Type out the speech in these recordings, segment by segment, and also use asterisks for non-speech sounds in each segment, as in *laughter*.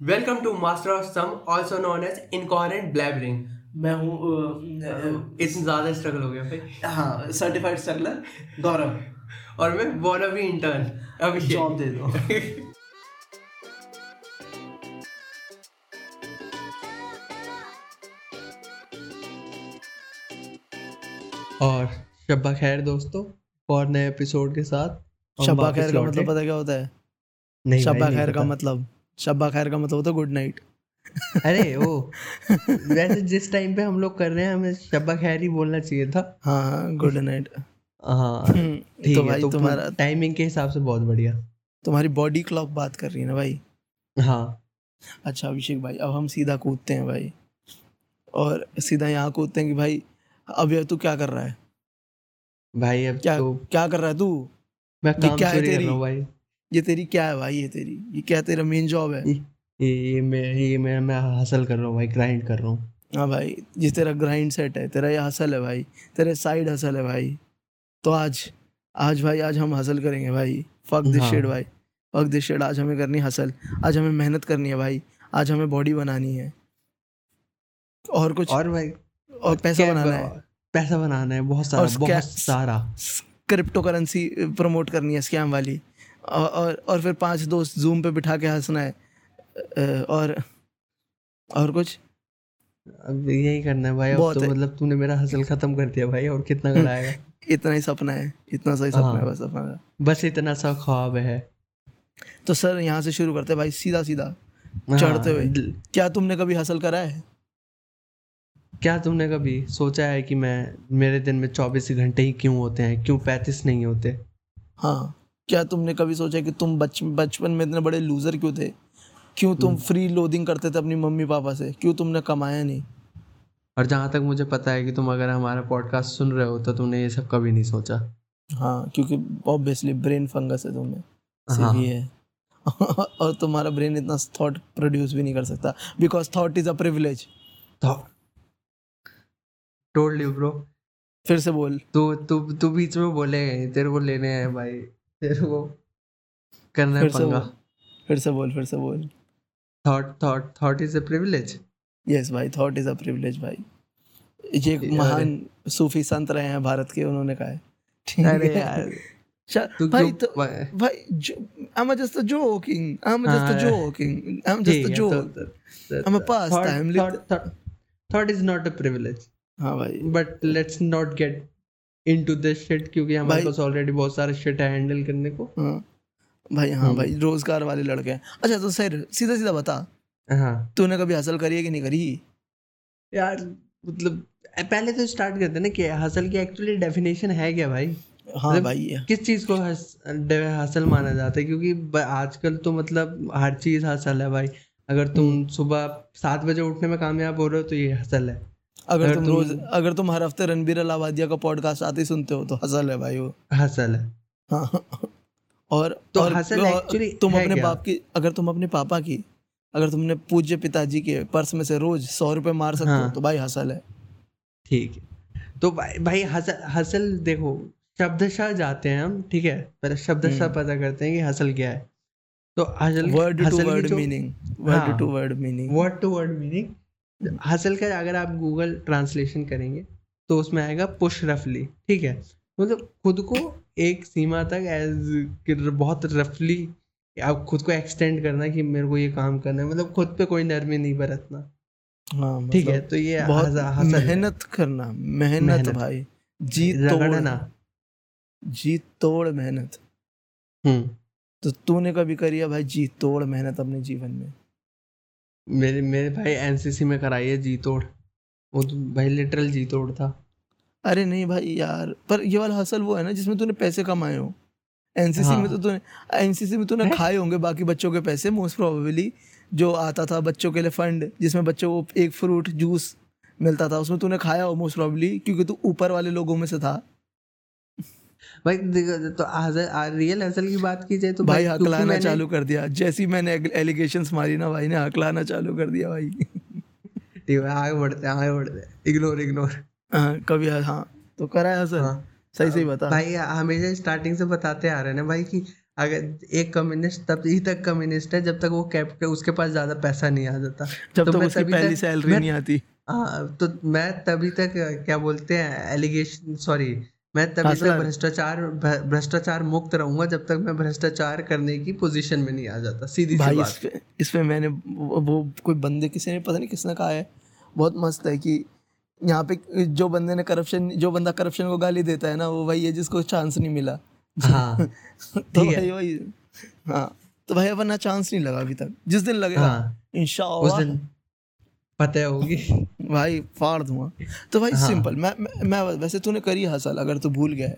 Welcome to master of some also known as incoherent blabbering मैं हूँ इतना ज़्यादा स्ट्रगल हो गया भाई। हाँ सर्टिफाइड स्ट्रगलर गौरव और मैं वॉन अभी इंटर्न अभी जॉब दे दो। और शब्बा खैर दोस्तों और नए एपिसोड के साथ शब्बा खैर का मतलब पता क्या होता है? नहीं शब्बा खैर का मतलब। शब्बा खैर का मतलब होता है गुड नाइट अरे वो वैसे जिस टाइम पे हम लोग कर रहे हैं हमें शब्बा खैर ही बोलना चाहिए था। हाँ हाँ गुड नाइट हाँ *laughs* ठीक तो है भाई तो तुम्हारा टाइमिंग के हिसाब से बहुत बढ़िया। तुम्हारी बॉडी क्लॉक बात कर रही है ना भाई? हाँ। अच्छा अभिषेक भाई अब हम सीधा कूदते हैं भाई। और सीधा यहाँ कूदते हैं कि भाई अब तू क्या कर रहा है? भाई अब क्या तो क्या कर रहा है तू? मैं काम क्या है तेरी? भाई। ये तेरी क्या है भाई ये तेरी? ये क्या तेरा मेन जॉब है? ये ये मैं ये मैं मैं हसल कर रहा हूँ भाई ग्राइंड कर रहा हूँ। हाँ भाई जिस तेरा ग्राइंड सेट है तेरा ये हसल है भाई तेरे साइड हसल है भाई। तो आज आज भाई आज हम हसल करेंगे भाई। Fuck this. शिट भाई फक दिस शिट आज हमें करनी हसल आज हमें मेहनत करनी है भाई आज हमें बॉडी बनानी है। और कुछ और, भाई और पैसा बनाना है। पैसा बनाना है बहुत सारा बहुत सारा। क्रिप्टो करेंसी प्रमोट करनी है स्कैम वाली। और, और और फिर पाँच दोस्त जूम पे बिठा के हंसना है। और और कुछ? अब यही करना है भाई अब तो। मतलब तूने मेरा हसल खत्म कर दिया भाई और कितना कराएगा *laughs* इतना ही सपना है इतना सा ही सपना है हाँ। बस अपना। बस इतना सा ख्वाब है। तो सर यहाँ से शुरू करते भाई सीधा सीधा हाँ, चढ़ते हुए। क्या तुमने कभी हासिल करा है? क्या तुमने कभी सोचा है कि मैं मेरे दिन में चौबीस घंटे ही क्यों होते हैं? क्यों पैंतीस नहीं होते? हाँ। क्या तुमने कभी सोचा कि तुम बच बचपन में इतने बड़े लूजर क्यों थे? क्यों तुम फ्री लोडिंग करते थे अपनी मम्मी पापा से? क्यों तुमने कमाया नहीं? और जहाँ तक मुझे पता है कि तुम अगर हमारा पॉडकास्ट सुन रहे हो तो तुमने ये सब कभी नहीं सोचा। हाँ क्योंकि ऑब्वियसली ब्रेन फंगस है तुम्हें। हाँ। सही है *laughs* और तुम्हारा ब्रेन इतना थॉट प्रोड्यूस भी नहीं कर सकता। Because thought is a privilege told you bro फिर से बोल। तू तू तू बीच में बोले तेरे को लेने हैं भाई। तेरे को करना फिर पंगा फिर से बोल फिर से बोल thought thought thought is a privilege yes भाई थॉट इज़ अ प्रिविलेज भाई ये महान सूफी संत रहे हैं भारत के उन्होंने कहा है ठीक है यार भाई तो भाई- भाई I'm just a joking I'm just a हाँ, joking I'm just ठीक a है, joke तो- तो- I'm a तो- pastime, thought- lit- thought- thought- thought is not a privilege हाँ भाई but let's not get into this shit क्योंकि हमारे पास ऑलरेडी बहुत सारा shit है हैंडल करने को। हाँ। भाई हाँ हम्म। भाई रोज़गार वाले लड़के हैं। अच्छा तो सर सीधा सीधा बता। हाँ। तूने कभी हासिल करी है कि नहीं करी? यार मतलब पहले तो स्टार्ट करते हैं ना कि हासिल की एक्चुअली डेफिनेशन है क्या भाई? हाँ मतलब- भाई किस चीज़ को हस- हासिल माना जाता है? क्योंकि आजकल तो मतलब हर चीज़ हासिल है भाई। अगर तुम हम्म। सुबह सात बजे उठने में कामयाब हो रहे हो तो ये हासिल है। अगर तुम रोज अगर तुम हर हफ़्ते रणबीर अलावादिया का पॉडकास्ट आते सुनते हो तो हसल है भाई वो। हासिल है। हाँ। और तो और हसल actually तुम अपने क्या? बाप की अगर तुम अपने पापा की अगर तुमने पूज्य पिताजी के पर्स में से रोज सौ रुपए मार सकते हो हाँ। तो भाई हसल है। ठीक है। तो भाई भाई हसल हसल देखो शब्दशः जाते हैं हम ठीक है? पहले शब्दशः हम्म। पता करते हैं कि हसल क्या है। तो hustle word to word meaning word. To word meaning word to word meaning हासिल का अगर आप गूगल ट्रांसलेशन करेंगे तो उसमें आएगा पुश रफली ठीक है? मतलब खुद को एक सीमा तक एज बहुत रफली आप खुद को एक्सटेंड करना कि मेरे को ये काम करना है। मतलब खुद पे कोई नरमी नहीं बरतना। हाँ ठीक है? मतलब तो ये बहुत। मेहनत करना मेहनत मेहनत। भाई। जी रगड़ना। जी तोड़ मेहनत। हम्म। तो तूने कभी करी है भाई? जी तोड़ मेहनत अपने जीवन में। मेरे मेरे भाई एनसीसी में कराई है जी तोड़। वो तो भाई लिटरल जी तोड़ था। अरे नहीं भाई यार पर ये वाला हसल वो है ना जिसमें तूने पैसे कमाए हो। एनसीसी हाँ। में तो तूने एनसीसी में तूने खाए होंगे बाकी बच्चों के पैसे मोस्ट प्रोबेबली जो आता था बच्चों के लिए फंड जिसमें बच्चों को एक फ्रूट जूस मिलता था उसमें तूने खाया हो मोस्ट प्रोबेबली क्योंकि तू ऊपर वाले लोगों में से था। भाई तो रियल हसल की बात की जाए तो भाई क्योंकि हकलाना चालू कर दिया। जैसी मैंने एलिगेशंस मारी ना भाई ने हकलाना चालू कर दिया भाई। ठीक है आगे बढ़ते हैं आगे बढ़ते हैं। इग्नोर इग्नोर हाँ, कभी हाँ तो करा है हाँ। सही सही बता। भाई हमेशा स्टार्टिंग से बताते आ रहे हैं ना भाई कि अगर एक कम्युनिस्ट तब ही तक कम्युनिस्ट है जब तक वो कैप उसके पास ज़्यादा पैसा नहीं आ जाता। जब तो तक उसकी पहली सैलरी नहीं आती। हाँ तो मैं तभी तक क्या बोलते हैं एलिगेशन सॉरी मैं तभी तक भ्रष्टाचार भ्रष्टाचार मुक्त रहूँगा जब तक मैं भ्रष्टाचार करने की पोजीशन में नहीं आ जाता सीधी सी बात इस पे इस मैंने वो, वो कोई बंदे किसी ने पता नहीं किसने कहा है बहुत मस्त है कि यहाँ पे जो बंदे ने करप्शन जो बंदा करप्शन को गाली देता है ना वो वही है जिसको चांस नहीं मिला। हाँ *laughs* तो भाई वही हाँ तो भाई अपना चांस नहीं लगा अभी तक। जिस दिन लगेगा हाँ। उस इंशाल्लाह पता होगी। भाई फाड़ दूँगा। तो भाई हाँ। सिंपल मैं मैं वैसे तूने करी हासिल अगर तू भूल गया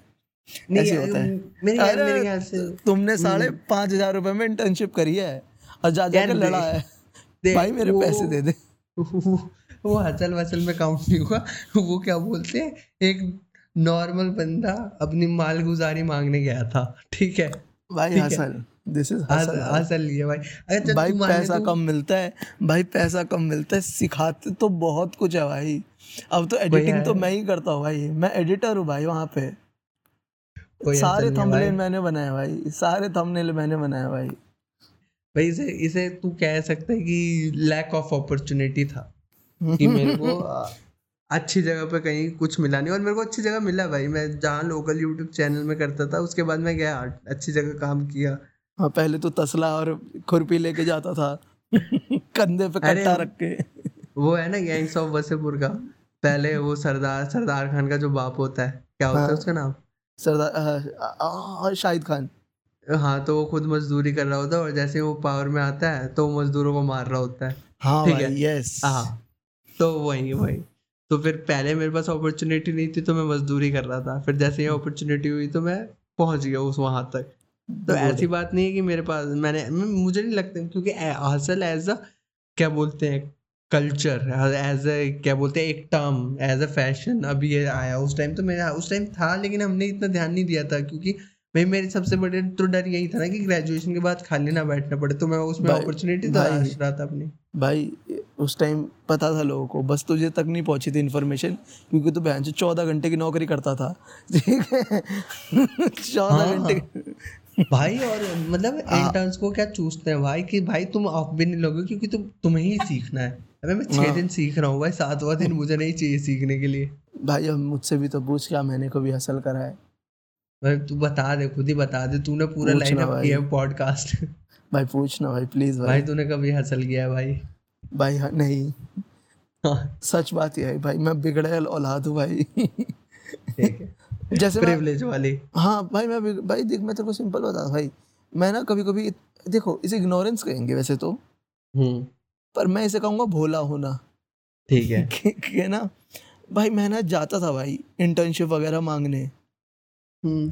नहीं ऐसे होता है। मेरे मेरे ख्याल से। तुमने साढ़े पाँच हज़ार रुपए में इंटर्नशिप करी है और जा जाकर लड़ा है। भाई मेरे पैसे दे दे। वो वो हसल वसल में काउंट नहीं हुआ। वो क्या बोलते हैं? एक नॉर्मल बंदा अपनी मालगुजारी मांगने गया था। ठीक है? भाई hustle this is hus- hustle भाई। भाई अगर भाई तू पैसा कम मिलता है भाई पैसा कम मिलता है सिखाते तो बहुत कुछ है भाई। अब तो एडिटिंग तो मैं ही करता हूँ भाई। मैं एडिटर हूँ भाई वहाँ पे। सारे थंबनेल मैंने बनाए भाई। सारे थंबनेल मैंने बनाए भाई। भाई इसे इसे तू कह सकता है कि लैक ऑफ़ अपॉर्चुनिटी था *laughs* कि मेरे को अच्छी जगह पे कहीं कुछ मिला नहीं। और मेरे को अच्छी जगह मिला भाई। मैं जहाँ लोकल यूट्यूब चैनल में करता था उसके बाद मैं गया अच्छी जगह काम किया। हाँ पहले तो तसला और खुरपी लेके जाता था। कंधे पे कट्टा रख के। वो है ना गैंग्स ऑफ़ वसेपुर का। पहले वो सरदार सरदार खान का जो बाप होता है क्या होता है हाँ। उसका नाम? सरदार शाहिद खान। हाँ तो वो खुद मजदूरी कर रहा होता है और जैसे वो पावर में आता है तो मजदूरों को मार रहा होता है। हाँ ठीक है? यस हाँ तो वही वही। तो फिर पहले मेरे पास अपॉर्चुनिटी नहीं थी तो मैं मजदूरी कर रहा था। फिर जैसे ही अपॉर्चुनिटी हुई तो मैं पहुँच गया उस वहाँ तक। तो ऐसी बात नहीं है कि मेरे पास मैंने मुझे नहीं लगता क्योंकि हसल एज अ क्या बोलते हैं कल्चर एज अ क्या बोलते हैं एक टर्म एज अ फ़ैशन अभी ये आया उस टाइम तो मेरा उस टाइम था लेकिन हमने इतना ध्यान नहीं दिया था क्योंकि भाई मेरे सबसे बड़े तो डर यही था ना कि ग्रेजुएशन के बाद खाली ना बैठना पड़े तो मैं उसमें अपॉर्चुनिटी भाई तलाश रहा था अपनी। भाई उस टाइम पता था लोगों को बस तुझे तक नहीं पहुँची थी इन्फॉर्मेशन क्योंकि तू बहन चौदह घंटे की नौकरी करता था ठीक है? *laughs* चौदह हाँ। घंटे भाई और मतलब हाँ। इंटर्न्स को क्या चूसते हैं भाई कि भाई तुम ऑफ़ भी नहीं लोगे क्योंकि तुम तुम्हें ही सीखना है। अबे मैं छह हाँ। दिन सीख रहा हूँ भाई सातवां दिन मुझे नहीं चाहिए सीखने के लिए। भाई अब मुझसे भी तो पूछ क्या मैंने कभी हासिल करा है। भाई तू बता दे खुद ही बता दे तूने पूरा लाइन अप किया है पॉडकास्ट भाई पूछना भाई प्लीज़ भाई। भाई तूने कभी हासिल किया है भाई? भाई हाँ, नहीं। हाँ। सच बात यह है भाई मैं बिगड़ैल औलाद हूँ भाई। ठीक है। जैसे प्रिविलेज वाली। हाँ भाई मैं भाई देख मैं तेरे को सिंपल बता भाई। मैं ना कभी कभी देखो इसे इग्नोरेंस कहेंगे वैसे तो। हम्म। पर मैं इसे कहूँगा भोला होना ठीक है। *laughs* कि ना? भाई मैं ना जाता था भाई इंटर्नशिप वगैरह मांगने। हम्म।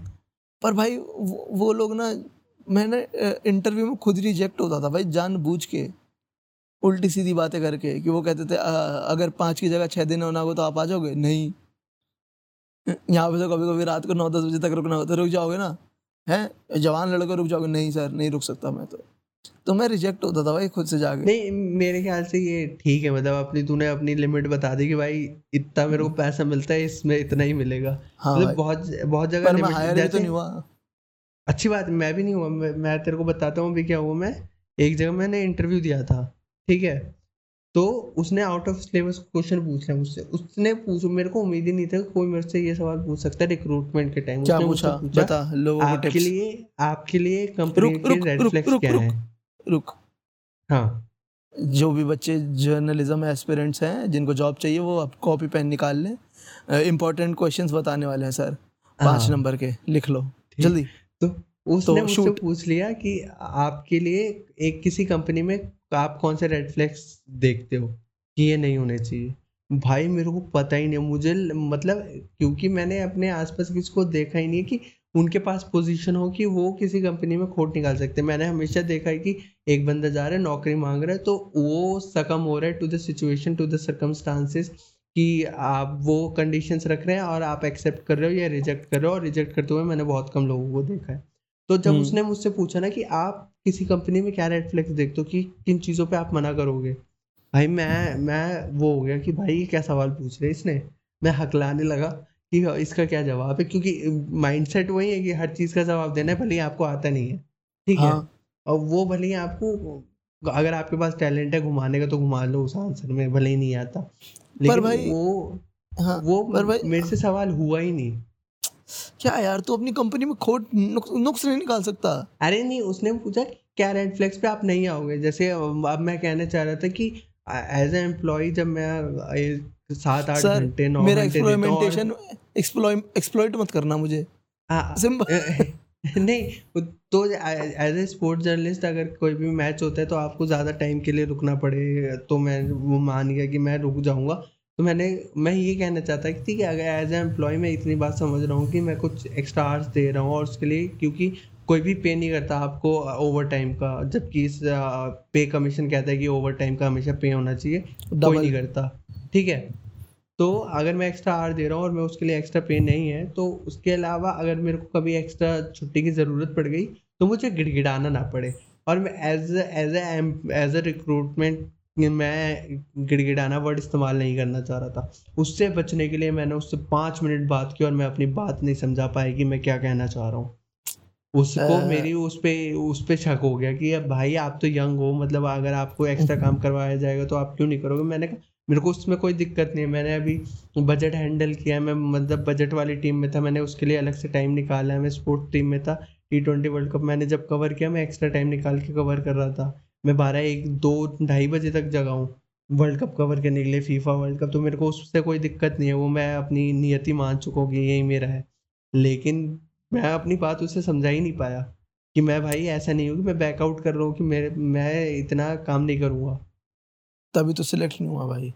पर भाई वो, वो लोग ना मैंने इंटरव्यू में खुद रिजेक्ट होता था भाई जान बूझ के। उल्टी सीधी बातें करके कि वो कहते थे "अ, अगर पाँच की जगह छः दिन होना हो तो आप आ जाओगे? नहीं। यहाँ पे तो कभी कभी रात को नौ दस बजे तक रुकना होता है रुक जाओगे ना? हैं? जवान लड़के रुक जाओगे नहीं सर नहीं रुक सकता मैं तो। तो मैं रिजेक्ट होता था भाई खुद से जाके। नहीं मेरे ख्याल से ये ठीक है मतलब अपनी तूने अपनी लिमिट बता दी कि भाई इतना मेरे को पैसा मिलता है इसमें इतना ही मिलेगा। हाँ मतलब बहुत बहुत जगह पर मैं हायर तो नहीं हुआ। अच्छी बात मैं भी नहीं हुआ मैं, मैं तेरे को बताता हूँ अभी क्या हुआ मैं एक जगह मैंने इंटरव्यू दिया था ठीक है? तो उसने आउट ऑफ़ सिलेबस क्वेश्चन पूछ लिया मुझसे। उसने पूछो मेरे को उम्मीद ही नहीं था कोई मेरे से ये सवाल पूछ सकता है रिक्रूटमेंट के टाइम क्या पूछा? पूछा बता लोगों को आपके टिप्स लिए आपके लिए कंपनी के रेड रुक फ्लैग्स रुक क्या रुक हैं? रुक। हाँ। जो भी बच्चे जर्नलिज्म एस्पिरेंट्स हैं जिनको जॉब चाहिए वो आप कॉपी पेन निकाल लें। इंपॉर्टेंट क्वेश्चन बताने वाले हैं सर पाँच नंबर के लिख लो। जल्दी। तो उसने तो मुझसे पूछ लिया कि आपके लिए एक किसी कंपनी में आप कौन से रेड फ्लैग्स देखते हो? कि ये नहीं होने चाहिए। भाई मेरे को पता ही नहीं मुझे मतलब क्योंकि मैंने अपने आसपास किसी को देखा ही नहीं कि उनके पास पोजीशन हो कि वो किसी कंपनी में खोट निकाल सकते। मैंने हमेशा देखा है कि एक बंदा जा रहा है नौकरी मांग रहा है तो वो सकम हो रहा है to the situation to the circumstances कि आप वो कंडीशंस रख रहे हैं और आप एक्सेप्ट कर रहे हो या रिजेक्ट कर रहे हो। और रिजेक्ट करते हुए मैंने बहुत कम लोगों को देखा है। तो जब हम्म। उसने मुझसे पूछा ना कि आप किसी कंपनी में क्या रेड फ्लैग्स देखते हो कि किन चीज़ों पे आप मना करोगे? भाई मैं मैं वो हो गया कि भाई ये क्या सवाल पूछ रहे इसने? मैं हकलाने लगा कि इसका क्या जवाब है? क्योंकि माइंडसेट वही है कि हर चीज़ का जवाब देना है भले ही आपको आता नहीं है। ठीक है? हाँ। और वो भले ही आपको अगर आपके पास टैलेंट है घुमाने का तो घुमा लो उस आंसर में भले ही नहीं आता। लेकिन पर भाई- वो हाँ वो पर भाई मेरे से सवाल हुआ ही नहीं। क्या यार तू अपनी कंपनी में खोट नुक्स, नहीं निकाल सकता? अरे नहीं उसने पूछा क्या रेड फ्लैग्स पे आप नहीं आओगे? जैसे अब मैं कहना चाह रहा था कि एज ए एम्प्लॉय जब मैं सात आठ घंटे नौ मेरा हूँ एक्सप्लोइमेंटेशन एक्सप्लॉइट मत करना मुझे। हाँ, सिंपल *laughs* नहीं तो एज ए स्पोर्ट्स जर्नलिस्ट अगर कोई भी मैच होता है तो आपको ज़्यादा टाइम के लिए रुकना पड़े तो मैं वो मान गया कि मैं रुक जाऊँगा। तो मैंने मैं ये कहना चाहता कि ठीक है अगर एज ए एम्प्लॉय मैं इतनी बात समझ रहा हूँ कि मैं कुछ एक्स्ट्रा आवर्स दे रहा हूँ और उसके लिए क्योंकि कोई भी पे नहीं करता आपको ओवर टाइम का जबकि इस पे कमीशन कहता है कि ओवर टाइम का हमेशा पे होना चाहिए कोई नहीं करता ठीक है? तो अगर मैं एक्स्ट्रा आवर दे रहा हूँ और मैं उसके लिए एक्स्ट्रा पे नहीं है तो उसके अलावा अगर मेरे को कभी एक्स्ट्रा छुट्टी की ज़रूरत पड़ गई तो मुझे गिड़गिड़ाना ना पड़े। और मैं as as as a recruitment मैं गिड़गिड़ाना वर्ड इस्तेमाल नहीं करना चाह रहा था। उससे बचने के लिए मैंने उससे पाँच मिनट बात की और मैं अपनी बात नहीं समझा पाई कि मैं क्या कहना चाह रहा हूँ। उसको अ, मेरी उस पर उस पर शक हो गया कि अब भाई आप तो यंग हो मतलब अगर आपको एक्स्ट्रा काम करवाया जाएगा तो आप क्यों नहीं करोगे? मैंने कहा मेरे को उसमें कोई दिक्कत नहीं है। मैंने अभी बजट हैंडल किया है। मैं मतलब बजट वाली टीम में था। मैंने उसके लिए अलग से टाइम निकाला है। मैं स्पोर्ट्स टीम में था। टी ट्वेंटी वर्ल्ड कप मैंने जब कवर किया मैं एक्स्ट्रा टाइम निकाल के कवर कर रहा था। मैं बारह एक दो ढाई बजे तक जगा हूँ। वर्ल्ड कप कवर करने के लिए फीफा वर्ल्ड कप तो मेरे को उससे कोई दिक्कत नहीं है। वो मैं अपनी नियति मान चुका हूँ कि यही मेरा है। लेकिन मैं अपनी बात उसे समझा ही नहीं पाया कि मैं भाई ऐसा नहीं हूँ कि मैं बैकआउट कर रहा हूँ कि मेरे मैं इतना काम नहीं करूँगा। तभी तो सिलेक्ट नहीं हुआ भाई।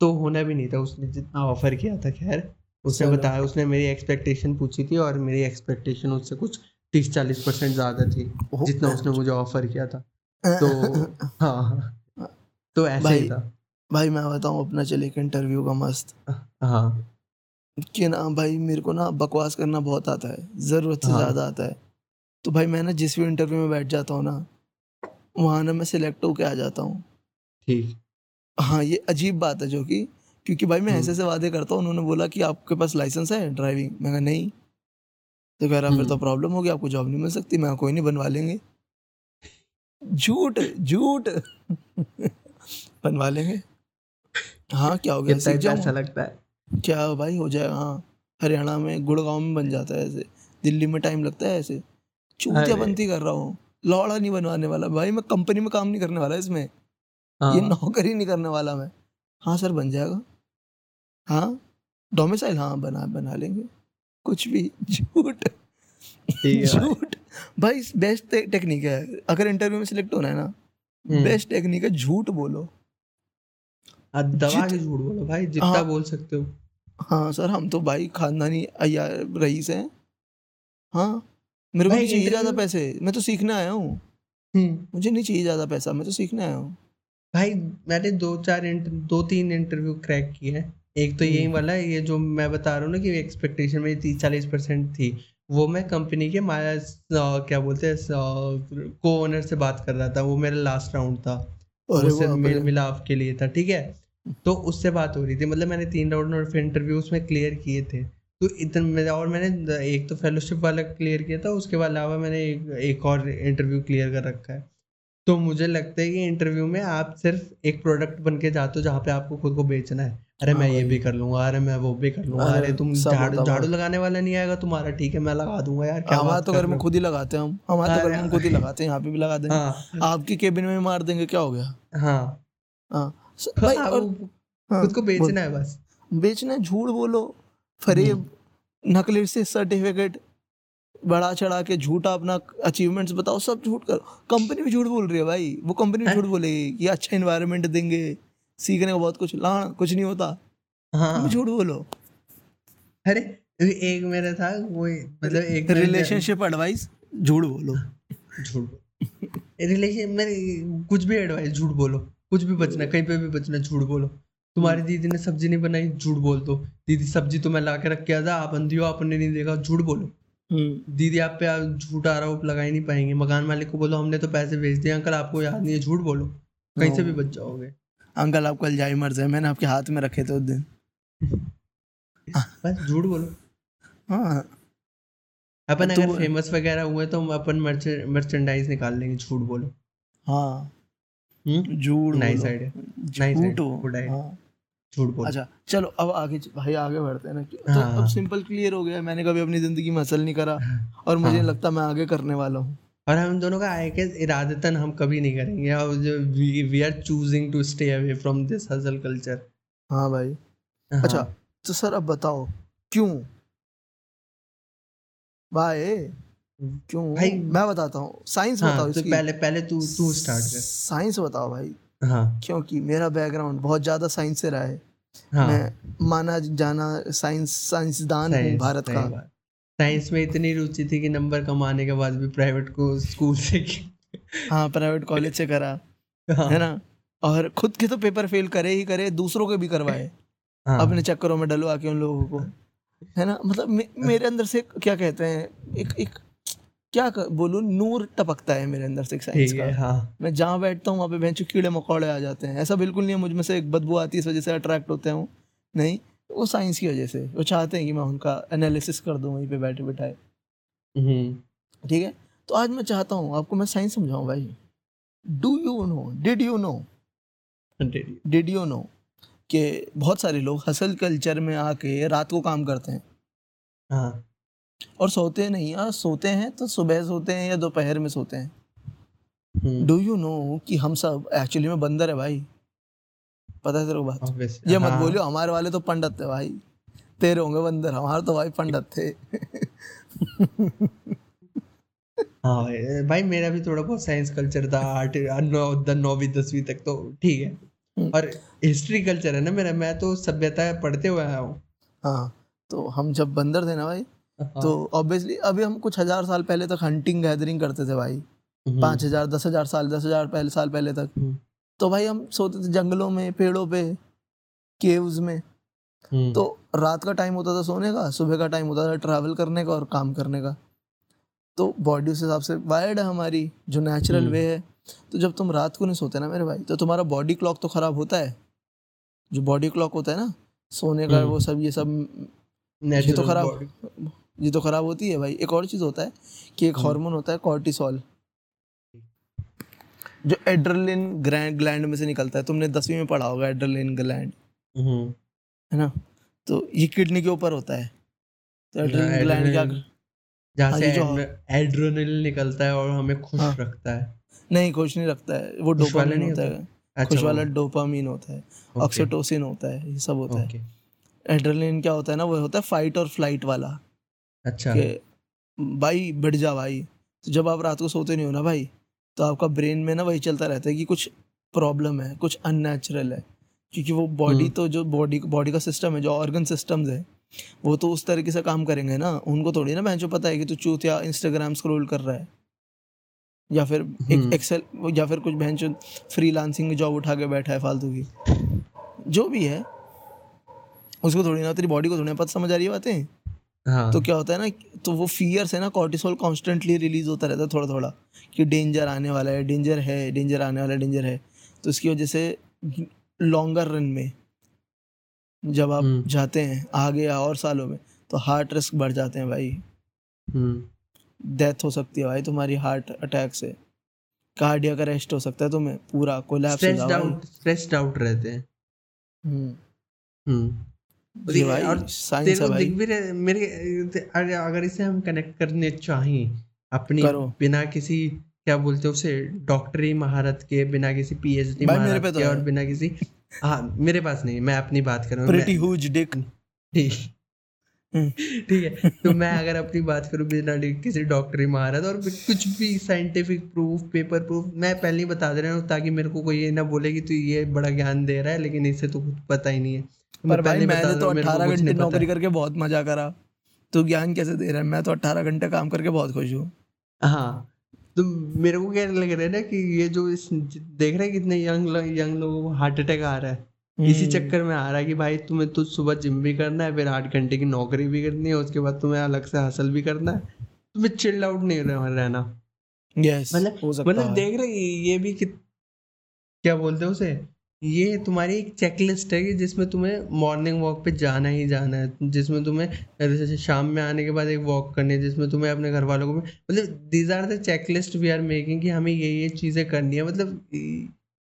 तो होना भी नहीं था। उसने जितना ऑफ़र किया था खैर उसने बताया। उसने मेरी एक्सपेक्टेशन पूछी थी और मेरी एक्सपेक्टेशन उससे कुछ तीस चालीस परसेंट ज़्यादा थी जितना उसने मुझे ऑफ़र किया था। तो हाँ। *laughs* हाँ तो ऐसे ही भाई था। भाई मैं बताऊँ अपना चले एक इंटरव्यू का मस्त। हाँ। कि ना भाई मेरे को ना बकवास करना बहुत आता है ज़रूरत से हाँ। ज़्यादा आता है। तो भाई मैं ना जिस भी इंटरव्यू में बैठ जाता हूँ ना वहाँ ना मैं सिलेक्ट होके आ जाता हूँ। ठीक। हाँ ये अजीब बात है जो कि क्योंकि भाई मैं हम्म। ऐसे ऐसे वादे करता हूँ उन्होंने बोला कि आपके पास लाइसेंस है ड्राइविंग मैं कहा नहीं। तो कह रहा फिर तो हम्म। प्रॉब्लम होगी आपको जॉब नहीं मिल सकती मैं कोई नहीं बनवा लेंगे। झूठ झूठ। बनवा लेंगे। हाँ क्या हो गया? सीख ही लगता है। क्या भाई हो जाएगा हाँ। हरियाणा में गुड़गांव में बन जाता है ऐसे। दिल्ली में टाइम लगता है ऐसे। चूतिया बनती कर रहा हूँ। लौड़ा नहीं बनवाने वाला। भाई मैं कंपनी में काम नहीं करने वाला इसमें। ये हाँ नौकरी नहीं करने वाला मैं। हाँ सर बन जाएगा। हाँ डोमिसाइल हाँ बना बना लेंगे। कुछ भी झूठ। झूठ। भाई बेस्ट टेक्निक है। अगर इंटरव्यू में सिलेक्ट होना है ना हम्म। बेस्ट टेक्निक है झूठ बोलो। आ, दबा के झूठ बोलो भाई जितना हाँ। बोल सकते हो। हाँ सर हम तो भाई खानदानी अय्यार रईस हैं। हाँ मेरे को नहीं चाहिए ज़्यादा पैसे। मैं तो सीखने आया हूँ। हम्म। मुझे नहीं चाहिए ज़्यादा पैसा मैं तो सीखने आया हूँ। भाई मैंने दो चार इंटर, दो तीन इंटरव्यू क्रैक किए हैं। एक तो यही हम्म। वाला है ये जो मैं बता रहा हूँ ना कि एक्सपेक्टेशन मेरी तीस चालीस परसेंट थी। वो मैं कंपनी के माया क्या बोलते हैं को ओनर से बात कर रहा था वो मेरा लास्ट राउंड था। उससे मेल। मिलाप के लिए था ठीक है? तो उससे बात हो रही थी मतलब मैंने तीन राउंड और फिर इंटरव्यू उसमें क्लियर किए थे। तो इतने और मैंने एक तो फेलोशिप वाला क्लियर किया था उसके अलावा मैंने एक, एक और इंटरव्यू क्लियर कर रखा है। तो मुझे लगता है कि इंटरव्यू में आप सिर्फ़ एक प्रोडक्ट बन के जाते हो जहाँ पे आपको खुद को बेचना है। अरे हाँ मैं ये भी कर लूँगा अरे मैं वो भी कर लूँगा। अरे तुम झाड़ू झाड़ू लगाने वाला नहीं आएगा तुम्हारा ठीक है मैं लगा दूँगा यार क्या हमारा तो घर में खुद ही लगाते हैं हम। हमारे तो घर में खुद ही *laughs* लगाते हैं यहाँ पे भी लगा देंगे। हाँ। आपकी केबिन में मार देंगे क्या हो गया? हाँ। हाँ। भाई और खुद को बेचना है बस। बेचना झूठ बोलो। फरेब नकली से सर्टिफिकेट बढ़ा चढ़ा के झूठा अपना अचीवमेंट्स बताओ सब झूठ करो कंपनी भी झूठ बोल रही है भाई। वो कंपनी झूठ बोलेगी कि अच्छा इन्वायरमेंट देंगे। सीखने को बहुत कुछ लाना कुछ नहीं होता। हाँ। झूठ बोलो। अरे एक मेरा था वो मतलब एक रिलेशनशिप एडवाइस झूठ बोलो। झूठ रिलेशन में कुछ भी एडवाइस झूठ बोलो। कुछ भी बचना कहीं पे भी बचना झूठ बोलो। तुम्हारी दीदी ने सब्ज़ी नहीं बनाई झूठ बोल दो। दीदी सब्ज़ी तो मैं ला के रख के आता आप अंधी हो आपने नहीं देखा झूठ बोलो। हम्म, दीदी आप पे आप झूठ आरोप लगा ही नहीं पाएँगे। मकान मालिक को बोलो हमने तो पैसे भेज दिए अंकल आपको याद नहीं है झूठ बोलो। कहीं से भी हाँ। बच जाओगे। अंकल आपको अल्जाइमर्स है मैंने आपके हाथ में रखे थे उस दिन। बस झूठ बोलो। हाँ। अपन तो अगर फ़ेमस वगैरह हुए तो अपन मर्चेंडाइज निकाल लेंगे झूठ बोलो। हाँ। हम्म? झूठ नाइस आइडिया नाइस झूठ हो। गुड आइडिया हाँ। झूठ बोलो। अच्छा चलो अब आगे भाई आगे बढ़ते हैं ना। तो हाँ, अब हाँ। सिंपल क्लियर हो गया। मैंने कभी अपनी ज़िंदगी में हसल नहीं करा। और मुझे हाँ। लगता मैं आगे करने वाला हूँ। और हम दोनों का आई गेस इरादतन हम कभी नहीं करेंगे। और जो we are choosing to stay away from this hustle culture हाँ भाई। हाँ. अच्छा तो सर अब बताओ क्यों? भाई क्यों? भाई, मैं बताता हूँ साइंस हाँ बताओ तो इसकी। पहले पहले तू तू स्टार्ट कर। साइंस बताओ भाई। हाँ। क्योंकि मेरा बैकग्राउंड बहुत ज़्यादा साइंस से रहा है। हाँ। मैं माना जाना साइंस साइंसदान हूँ भारत का। साइंस में इतनी रुचि थी कि नंबर कमाने के बाद भी प्राइवेट को स्कूल से हाँ प्राइवेट कॉलेज से करा हाँ, है ना? और खुद के तो पेपर फेल करे ही करे दूसरों के भी करवाए। हाँ, अपने चक्करों में डलवा के उन लोगों को है ना? मतलब मे, मेरे अंदर से क्या कहते हैं एक एक क्या बोलूँ नूर टपकता है मेरे अंदर से साइंस का। हाँ मैं जहाँ बैठता हूँ वहाँ पे बेंच कीड़े मकोड़े आ जाते हैं। ऐसा बिल्कुल नहीं है मुझमें से एक बदबू आती है इस वजह से अट्रैक्ट होते हूँ नहीं? वो साइंस की वजह से। वो चाहते हैं कि मैं उनका एनालिसिस कर दूँ वहीं पे बैठे बैठाए। हम्म। ठीक है? तो आज मैं चाहता हूँ आपको मैं साइंस समझाऊँ भाई। Do you know did you know did you know कि बहुत सारे लोग हसल कल्चर में आके रात को काम करते हैं। हाँ। और सोते नहीं यार सोते हैं तो सुबह सोते हैं या दोपहर में सोते हैं। डू यू नो कि हम सब एक्चुअली में बंदर है भाई। पता है तेरे को बात? ये मत हाँ, बोलियो हमारे वाले तो पंडित थे भाई। तेरे होंगे बंदर हमारे तो भाई पंडित थे। हाँ भाई मेरा भी थोड़ा बहुत साइंस कल्चर था आर्ट नौ नौवीं दसवीं तक तो ठीक है। हम्म। और हिस्ट्री कल्चर है ना मेरा मैं तो सभ्यता पढ़ते हुए आया हूँ। हाँ तो हम जब बंदर थे ना भाई हाँ, तो ऑब्वियसली अभी हम कुछ हज़ार साल पहले तक हंटिंग गैदरिंग करते थे भाई। हम्म, पाँच हज़ार दस हज़ार साल दस हज़ार पहले साल पहले तक। हम्म, तो भाई हम सोते थे जंगलों में पेड़ों पे केव्स में। हम्म, तो रात का टाइम होता था सोने का सुबह का टाइम होता था ट्रैवल करने का और काम करने का। तो बॉडी उस हिसाब से वायर्ड है हमारी जो नेचुरल हम्म। वे है। तो जब तुम रात को नहीं सोते ना मेरे भाई तो तुम्हारा बॉडी क्लॉक तो खराब होता है। जो बॉडी क्लॉक होता है ना सोने का हम्म। वो सब ये सब ये तो खराब ये तो खराब होती है भाई। एक और चीज़ होता है कि एक हम्म। हार्मोन होता है कॉर्टिसोल जो एड्रेलिन ग्लैंड ग्लैंड में से निकलता है तुमने दसवीं में पढ़ा होगा एड्रेलिन ग्लैंड हम्म, है ना? तो ये किडनी के ऊपर होता है। तो एड्रेलिन ग्लैंड क्या जहाँ हाँ, से निकलता है और हमें खुश हाँ। रखता है। नहीं खुश नहीं रखता है। वो डोपामिन होता? है। अच्छा खुश वाला डोपामिन होता है। ऑक्सीटोसिन होता है। ये सब होता है। क्या होता है ना वो होता है फाइट और फ़्लाइट वाला। अच्छा। भाई बढ़ जा भाई। तो जब आप रात को सोते नहीं हो ना भाई तो आपका ब्रेन में ना वही चलता रहता है कि कुछ प्रॉब्लम है कुछ अननेचुरल है। क्योंकि वो बॉडी हम्म। तो जो बॉडी बॉडी का सिस्टम है जो ऑर्गन सिस्टम्स है वो तो उस तरीके से काम करेंगे ना। उनको थोड़ी ना मैं पता है कि तू चूत या इंस्टाग्राम स्क्रोल कर रहा है। या फिर हम्म। एक एक्सेल या फिर कुछ बहन फ्री लांसिंग जॉब उठा के बैठा है फालतू की। जो भी है उसको थोड़ी ना तेरी बॉडी को थोड़ी ना पता समझ आ रही है बातें? हाँ। तो क्या होता है ना तो वो फियर से ना कॉर्टिसोल कॉन्स्टेंटली रिलीज़ होता रहता है थोड़ा थोड़ा कि डेंजर आने वाला है डेंजर है डेंजर आने वाला है डेंजर है। तो इसकी वजह से लॉन्गर रन में जब आप हम्म। जाते हैं आगे या और सालों में तो हार्ट रिस्क बढ़ जाते हैं भाई। हम्म, डेथ हो सकती है भाई तुम्हारी हार्ट अटैक से। कार्डियक अरेस्ट हो सकता है तुम्हें पूरा कोलैप्स हो स्ट्रेस्ड जाओ आउट स्ट्रेस्ड आउट रहते हैं। हम्म। भाई और साइंस है भाई। भी मेरे अगर इसे हम कनेक्ट करने चाहें अपनी बिना किसी क्या बोलते हैं उसे डॉक्टरी महारत के बिना किसी पीएचडी महारत तो के और बिना किसी हाँ मेरे पास नहीं मैं अपनी बात कर रहा हूँ *laughs* ठीक। है। तो मैं अगर अपनी बात करूँ बिना किसी डॉक्टरी महारत और कुछ भी साइंटिफिक प्रूफ पेपर प्रूफ मैं पहले ही बता दे रहा हूँ ताकि मेरे को कोई ये ना बोले कि तू ये बड़ा ज्ञान दे रहा है लेकिन इसे तो कुछ पता ही नहीं है। तो मैं पर भाई पहले मैंने तो रहा हूँ, मेरे को अट्ठारह घंटे नौकरी करके बहुत मज़ा करा। तो ज्ञान कैसे दे रहा है? मैं तो अट्ठारह घंटे काम करके बहुत खुश हूँ। हाँ। तो मेरे को क्या लग रहा है ना कि ये जो देख रहे हैं कितने यंग यंग लोगों को हार्ट अटैक आ रहा है। इसी हम्म। चक्कर में आ रहा है कि भाई तुम्हें तो सुबह जिम भी करना है फिर आठ घंटे की नौकरी भी करनी है उसके बाद तुम्हें अलग से हासिल भी करना है। तुम्हें चिल्ड आउट नहीं रहना। यस मतलब- हो मतलब देख रहे ये भी कि क्या बोलते हैं उसे? ये तुम्हारी एक चेकलिस्ट है कि जिसमें तुम्हें मॉर्निंग वॉक पे जाना ही जाना है जिसमें तुम्हें जैसे शाम में आने के बाद एक वॉक करनी है जिसमें तुम्हें अपने घर वालों को मतलब these are the checklist we are making कि हमें ये ये चीज़ें करनी है। मतलब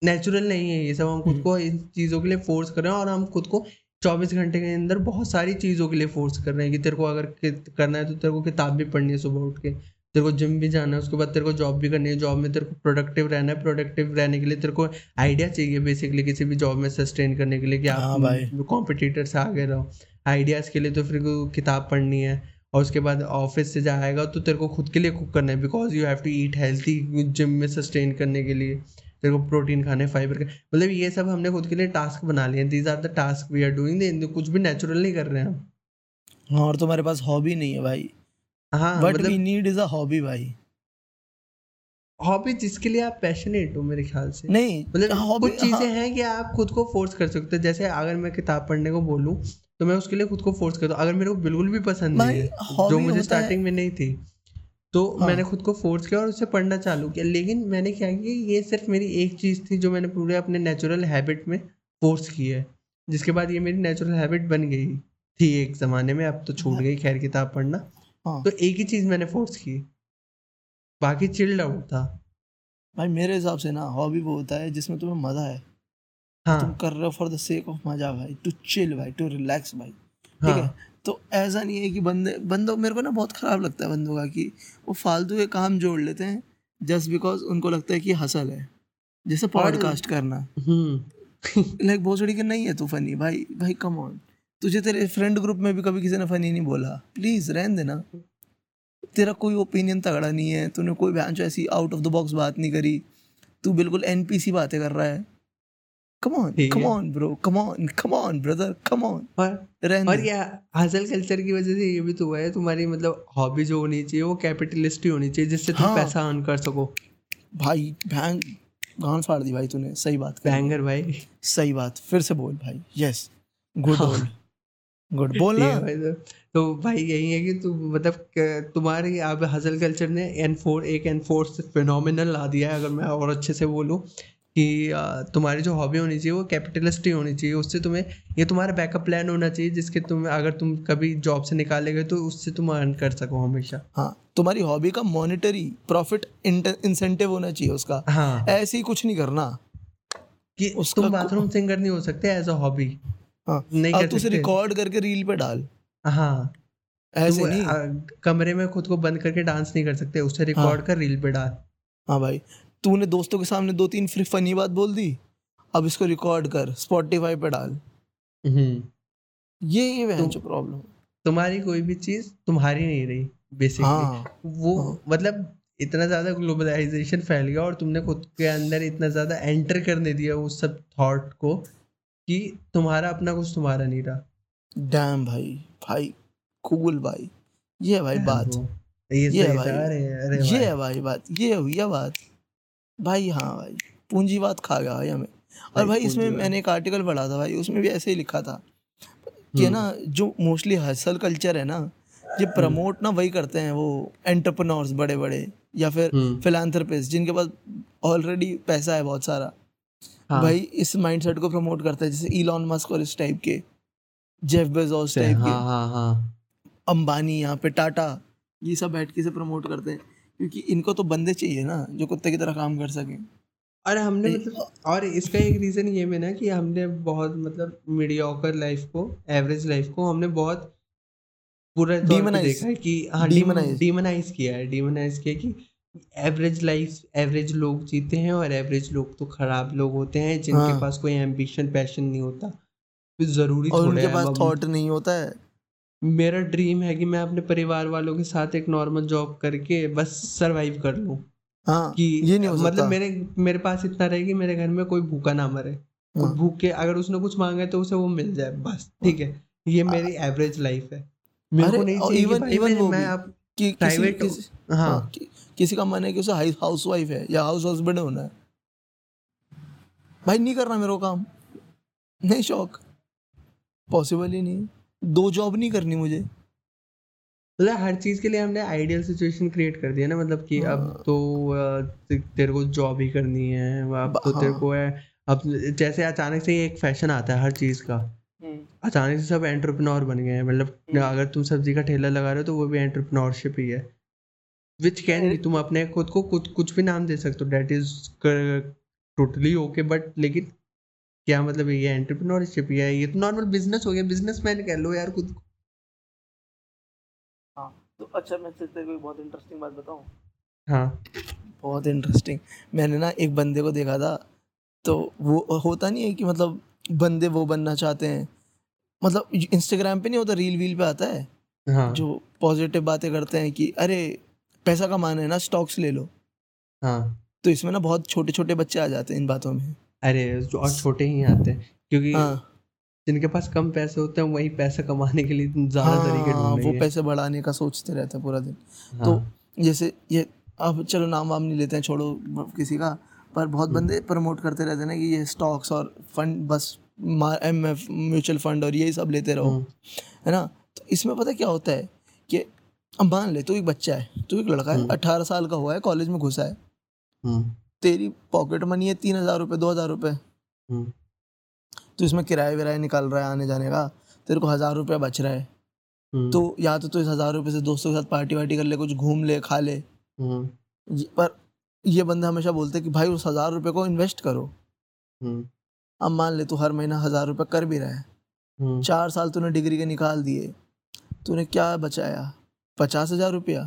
नेचुरल नहीं है ये सब हम खुद हम्म। को इन चीज़ों के लिए फोर्स कर रहे हैं और हम खुद को चौबीस घंटे के अंदर बहुत सारी चीज़ों के लिए फोर्स कर रहे हैं कि तेरे को अगर करना है तो तेरे को किताब भी पढ़नी है सुबह उठ के तेरे को जिम भी जाना है उसके बाद तेरे को जॉब भी करनी है जॉब में तेरे को प्रोडक्टिव रहना है प्रोडक्टिव रहने के लिए तेरे को आइडिया चाहिए बेसिकली किसी भी जॉब में सस्टेन करने के लिए कि हाँ। आप कॉम्पिटिटर से आगे रहो आइडियाज़ के लिए तो फिर को किताब पढ़नी है और उसके बाद ऑफ़िस से जाएगा तो तेरे को खुद के लिए कुक करना है because you have to eat healthy gym में सस्टेन करने के लिए तेरे को प्रोटीन खाने फाइबर का मतलब ये सब हमने खुद के लिए टास्क बना लिए। These are the task we are doing कुछ भी नेचुरल नहीं कर रहे हैं हम। हाँ और तुम्हारे पास हॉबी नहीं है भाई। हाँ but we need is a hobby भाई। हॉबी जिसके लिए आप पैशनेट हो मेरे ख्याल से। नहीं मतलब हॉबी कुछ चीज़ें हाँ। हैं कि आप खुद को फोर्स कर सकते हो। जैसे अगर मैं किताब पढ़ने को बोलूँ तो मैं उसके लिए खुद को फोर्स करता हूँ। अगर मेरे को बिल्कुल भी पसंद नहीं है जो मुझे स्टार्टिंग में नहीं थी तो हाँ। मैंने खुद को फोर्स किया और उसे पढ़ना चालू किया। लेकिन मैंने क्या किया ये सिर्फ़ मेरी एक चीज़ थी जो मैंने पूरे अपने नेचुरल हैबिट में फोर्स की है। जिसके बाद ये मेरी नेचुरल हैबिट बन गई थी एक जमाने में। अब तो छूट गई खैर किताब पढ़ना। हाँ। तो एक ही चीज़ मैंने फोर्स की। बाकी चिल्ड आउट था। भाई मेरे हिसाब से ना हॉबी वो होता है जिसमें तुम्हें मज़ा है। हाँ। तुम हाँ कर रहे हो फॉर द सेक ऑफ़ मज़ा भाई। टू चिल भाई टू रिलैक्स भाई। ठीक है? हाँ। तो ऐसा नहीं है कि बंदे बंदों मेरे को ना बहुत खराब लगता है बंदों का कि वो फालतू के काम जोड़ लेते हैं जस्ट बिकॉज़ उनको लगता है कि हसल है। जैसे पॉडकास्ट करना। हम्म। लाइक भोसड़ी के नहीं है तू फनी भाई भाई कम ऑन तुझे तेरे फ्रेंड ग्रुप में भी कभी किसी ने फनी नहीं बोला? प्लीज़ रहन देना। तेरा कोई ओपिनियन तगड़ा नहीं है। तूने कोई बहन ऐसी आउट ऑफ़ द बॉक्स बात नहीं करी। तू बिल्कुल एनपीसी बातें कर रहा है। Come on come. On bro come on come on brother come on और रहन और ये हसल कल्चर की वजह से ये भी तो हुआ है तुम्हारी मतलब हॉबी जो होनी चाहिए वो कैपिटलिस्ट ही होनी चाहिए जिससे तुम हाँ। पैसा अर्न कर सको। भाई भैंग गान फाड़ दी भाई तूने सही बात बैंगर भाई। सही बात फिर से बोल भाई यस गुड हाँ। बोल गुड बोल ना। भाई तो, तो भाई यही है कि तुम मतलब तुम्हारी अब हसल कल्चर ने एनफोर एक एनफोर्स फिनोमिनल ला दिया है अगर मैं और अच्छे से बोलूँ। कि तुम्हारी जो हॉबी होनी चाहिए वो कैपिटलिस्ट ही होनी चाहिए। उससे तुम्हें ये तुम्हारा बैकअप प्लान होना चाहिए जिसके तुम अगर तुम कभी जॉब से निकाले गए तो उससे तुम अर्न कर सको हमेशा। हाँ तुम्हारी हॉबी का मॉनिटरी प्रॉफिट इंसेंटिव होना चाहिए उसका। हाँ। ऐसे ही कुछ नहीं करना। कि उसका तुम बाथरूम सिंगर नहीं हो सकते एज अ हॉबी हाँ नहीं कर उसे रिकॉर्ड करके रील पे डाल। हाँ। ऐसे नहीं। कमरे में खुद को बंद करके डांस नहीं कर सकते उसे रिकॉर्ड कर रील पे डाल। हाँ भाई। तूने दोस्तों के सामने दो तीन फिर फनी बात बोल दी? अब इसको रिकॉर्ड कर स्पॉटिफाई पे डाल। हम्म। ये ये वह तो- जो प्रॉब्लम तुम्हारी कोई भी चीज़ तुम्हारी नहीं रही बेसिकली हाँ। वो हाँ। मतलब इतना ज़्यादा ग्लोबलाइजेशन फैल गया और तुमने खुद के अंदर इतना ज़्यादा एंटर करने दिया उस सब थॉट को कि तुम्हारा अपना कुछ तुम्हारा नहीं रहा। डैम भाई भाई कूल भाई। ये है भाई बात। ये ये है भाई। ये भाई। है भाई बात। ये हुई है बात। भाई हाँ भाई पूंजीवाद खा गया भाई हमें। और भाई, इसमें मैंने एक आर्टिकल पढ़ा था भाई उसमें भी ऐसे ही लिखा था कि ना जो मोस्टली हसल कल्चर है ना ये प्रमोट ना वही करते हैं वो एंटरप्रेन्योर्स बड़े बड़े या फिर हम्म, फिलानथ्रपिस्ट जिनके पास ऑलरेडी पैसा है बहुत सारा। हाँ, भाई इस माइंडसेट को प्रमोट करते हैं जैसे इलॉन मस्क और इस टाइप के जेफ बेजोस से- टाइप हाँ के। हाँ हाँ अंबानी यहाँ पे टाटा ये सब बैठ के इसे प्रमोट करते हैं। क्योंकि इनको तो बंदे चाहिए ना जो कुत्ते की तरह काम कर सकें और हमने मतलब और इसका एक रीजन ये भी ना कि हमने बहुत मतलब मीडियोकर लाइफ को एवरेज लाइफ को हमने बहुत पूरे. देखा है कि हाँ. डीमोनाइज किया है डीमोनाइज किया कि एवरेज लाइफ एवरेज लोग जीते हैं और एवरेज लोग तो खराब लोग होते हैं जिनके हाँ। पास कोई एम्बिशन पैशन नहीं होता ज़रूरी और उनके पास थॉट नहीं होता है मेरा ड्रीम है कि मैं अपने परिवार वालों के साथ एक नॉर्मल जॉब करके बस सरवाइव कर लूँ। हाँ कि ये नहीं हो मतलब मेरे मेरे पास इतना रहे कि मेरे घर में कोई भूखा ना मरे। हाँ। भूखे अगर उसने कुछ मांगा है तो उसे वो मिल जाए बस ठीक है। ये मेरी एवरेज लाइफ है। मेरे को नहीं और चाहिए कि even- भाई even मैं, वो मैं आप कि किसी प्राइवेट कि, किसी का मन है कि उसे हाउस वाइफ है या हाउस हस्बैंड होना है। भाई नहीं करना मेरे को काम। नहीं शौक। पॉसिबल ही नहीं। दो जॉब नहीं करनी मुझे मतलब हर चीज़ के लिए हमने आइडियल सिचुएशन क्रिएट कर दिया ना मतलब कि हाँ। अब। तो तेरे को जॉब ही करनी है अब तो तेरे हाँ। को है अब जैसे अचानक से एक फ़ैशन आता है हर चीज़ का हम्म, अचानक से सब एंटरप्रेन्योर बन गए हैं मतलब हम्म। अगर तुम सब्ज़ी का ठेला लगा रहे हो तो वो भी एंटरप्रेन्योरशिप ही है विच कैन भी तुम अपने खुद को कुछ कुछ भी नाम दे सकते हो that is totally okay but लेकिन क्या मतलब ये एंटरप्रेन्योरशिप है ये तो नॉर्मल बिज़नेस हो गया बिजनेसमैन कह लो यार खुद को। हाँ तो अच्छा मैं तेरे को बहुत इंटरेस्टिंग बात बताऊँ? हाँ। बहुत इंटरेस्टिंग मैंने ना एक बंदे को देखा था तो वो होता नहीं है कि मतलब बंदे वो बनना चाहते हैं। मतलब इंस्टाग्राम पे नहीं होता रील वील पे आता है? हाँ। जो पॉजिटिव बातें करते हैं कि अरे पैसा कमाना है ना स्टॉक्स ले लो। हाँ। तो इसमें ना बहुत छोटे छोटे बच्चे आ जाते हैं इन बातों में। अरे जो और छोटे ही आते हैं क्योंकि हाँ। जिनके पास कम पैसे होते हैं वही पैसे कमाने के लिए ज़्यादा तरीके हाँ वो पैसे बढ़ाने का सोचते रहते हैं पूरा दिन। हाँ, तो जैसे ये अब चलो नाम वाम नहीं लेते हैं छोड़ो किसी का पर बहुत हम्म। बंदे प्रमोट करते रहते हैं ना कि ये स्टॉक्स और फंड बस एम एफ़ म्यूचुअल फंड और यही सब लेते रहो हम्म, है ना? तो इसमें पता क्या होता है कि अब मान ले तू एक बच्चा है तू एक लड़का है हम्म। अट्ठारह साल का हुआ है कॉलेज में घुसा है। तेरी पॉकेट मनी है तीन हज़ार रुपये दो हज़ार रुपये हम्म, तो इसमें किराए विराए निकाल रहा है आने जाने का। तेरे को हज़ार रुपया बच रहा है। हम्म, तो या तो तू इस हज़ार रुपये से दोस्तों के साथ पार्टी वार्टी कर ले कुछ घूम ले खा ले। हम्म, पर ये बंदा हमेशा बोलते कि भाई उस हज़ार रुपये को इन्वेस्ट करो। अब मान ले तू हर महीना हज़ार रुपये कर भी रहा है। चार साल तूने डिग्री के निकाल दिए। तूने क्या बचाया? पचास हज़ार रुपया।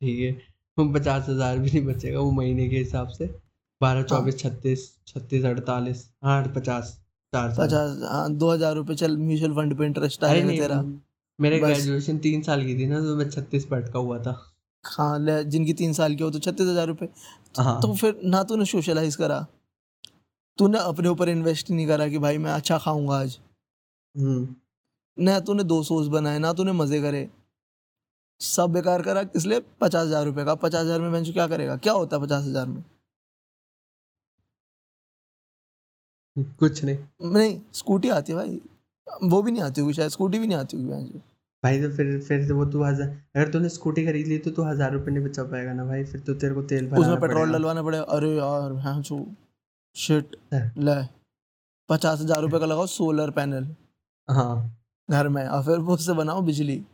ठीक है। पचास हज़ार भी नहीं बचेगा वो महीने के हिसाब से। बारह चौबीस छत्तीस छत्तीस अड़तालीस हाँ पचास चार पचास हाँ दो हज़ार रुपये चल म्यूचुअल फंड पे इंटरेस्ट आएगा नहीं तेरा। मेरे। ग्रेजुएशन तीन साल की थी ना तो मैं छत्तीस पे अटका हुआ था। हाँ ले जिनकी तीन साल की हो तो छत्तीस हज़ार रुपये हाँ। तो फिर ना तूने सोशलाइज करा। तूने अपने ऊपर इन्वेस्ट नहीं करा कि भाई मैं अच्छा खाऊँगा आज। हम्म, ना तूने दो सोर्स बनाए ना तूने मज़े करे। सब बेकार करा इसलिए पचास हज़ार रुपये का। पचास हज़ार में बेंच क्या करेगा? क्या होता है पचास हज़ार में? कुछ नहीं। नहीं स्कूटी आती है भाई। वो भी नहीं आती होगी शायद स्कूटी भी नहीं आती होगी बेंच भाई तो फिर फिर तो वो तू हज़ार अगर तूने स्कूटी खरीद ली तो तू हज़ार रुपये नहीं बचा पाएगा ना भाई। फिर तो तेरे को तेल उसमें पेट्रोल डलवाना पड़ेगा। अरे यार हाँ छो शिट ले पचास हज़ार रुपये का लगाओ सोलर पैनल हाँ। घर में और फिर उससे बनाओ बिजली।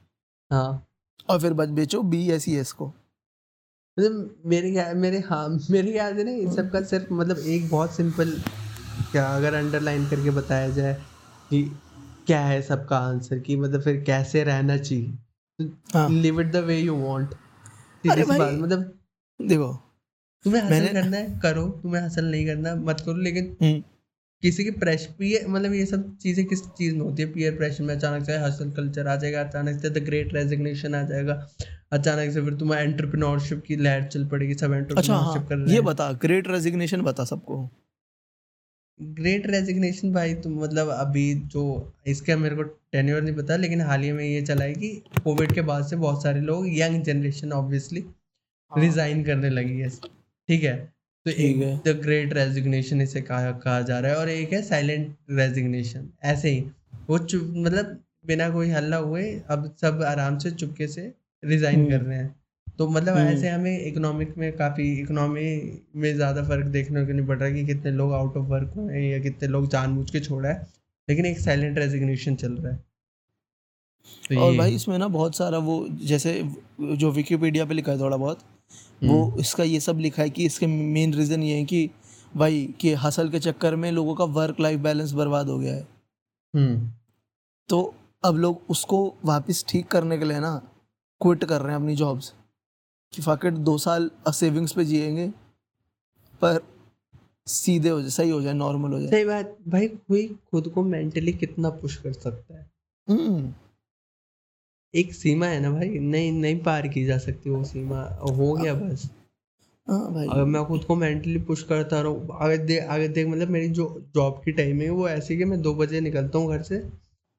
हाँ। और फिर बच बेचो बी एस ई एस को। मतलब मेरे मेरे हाँ मेरे ख्याल से ना इन सब का सिर्फ़ मतलब एक बहुत सिंपल क्या अगर अंडरलाइन करके बताया जाए कि क्या है सबका आंसर कि मतलब फिर कैसे रहना चाहिए? Live it the way you want see मतलब देखो तुम्हें हासिल करना है करो तुम्हें हासिल नहीं करना मत करो लेकिन हम्म, किसी के प्रेशर पीयर मतलब ये सब चीज़ें किस चीज़ में होती है? पीयर प्रेशर में अचानक से हसल कल्चर आ जाएगा अचानक से द ग्रेट रेजिग्नेशन आ जाएगा अचानक से फिर तुम्हें एंटरप्रेन्योरशिप की लहर चल पड़ेगी सब अच्छा हाँ एंटरप्रेन्योरशिप कर रहे ये बता ग्रेट रेजिग्नेशन बता सबको। ग्रेट रेजिग्नेशन भाई तुम मतलब अभी जो इसका मेरे को टेन्योर नहीं पता लेकिन हाल ही में ये चला है कि कोविड के बाद से बहुत सारे लोग यंग जनरेशन ऑब्वियसली हाँ। रिजाइन करने लगी है। ठीक है? तो एक द ग्रेट रेजिग्नेशन इसे कहा कहा जा रहा है और एक है साइलेंट रेजिग्नेशन ऐसे ही। वो चुप मतलब बिना कोई हल्ला हुए अब सब आराम से चुपके से रिजाइन हम्म। कर रहे हैं। तो मतलब हम्म। ऐसे हमें इकोनॉमिक में काफ़ी इकोनॉमी में ज़्यादा फ़र्क देखने को नहीं पड़ रहा कि कितने लोग आउट ऑफ़ वर्क हुए हैं या कितने लोग जानबूझ के छोड़ा है लेकिन एक साइलेंट रेजिग्नेशन चल रहा है। तो और भाई इसमें ना बहुत सारा वो जैसे जो विकिपीडिया पे लिखा है थोड़ा बहुत वो हम्म, इसका ये सब लिखा है कि इसके मेन रीज़न ये है कि भाई कि हसल के चक्कर में लोगों का वर्क लाइफ बैलेंस बर्बाद हो गया है। हम्म, तो अब लोग उसको वापस ठीक करने के लिए ना क्विट कर रहे हैं अपनी जॉब्स कि फाकेट दो साल सेविंग्स पे जिएँगे पर सीधे हो जाए सही हो जाए नॉर्मल हो जाए। सही बात। भाई कोई खुद को मेंटली कितना पुश कर सकता है? हम्म, एक सीमा है ना भाई? नहीं नहीं पार की जा सकती वो सीमा। हो गया बस। हाँ भाई। अगर मैं खुद को मेंटली पुश करता रहूँ। अगर देख अगर देख मतलब मेरी जो जॉब की टाइमिंग है वो ऐसी कि मैं दो बजे निकलता हूँ घर से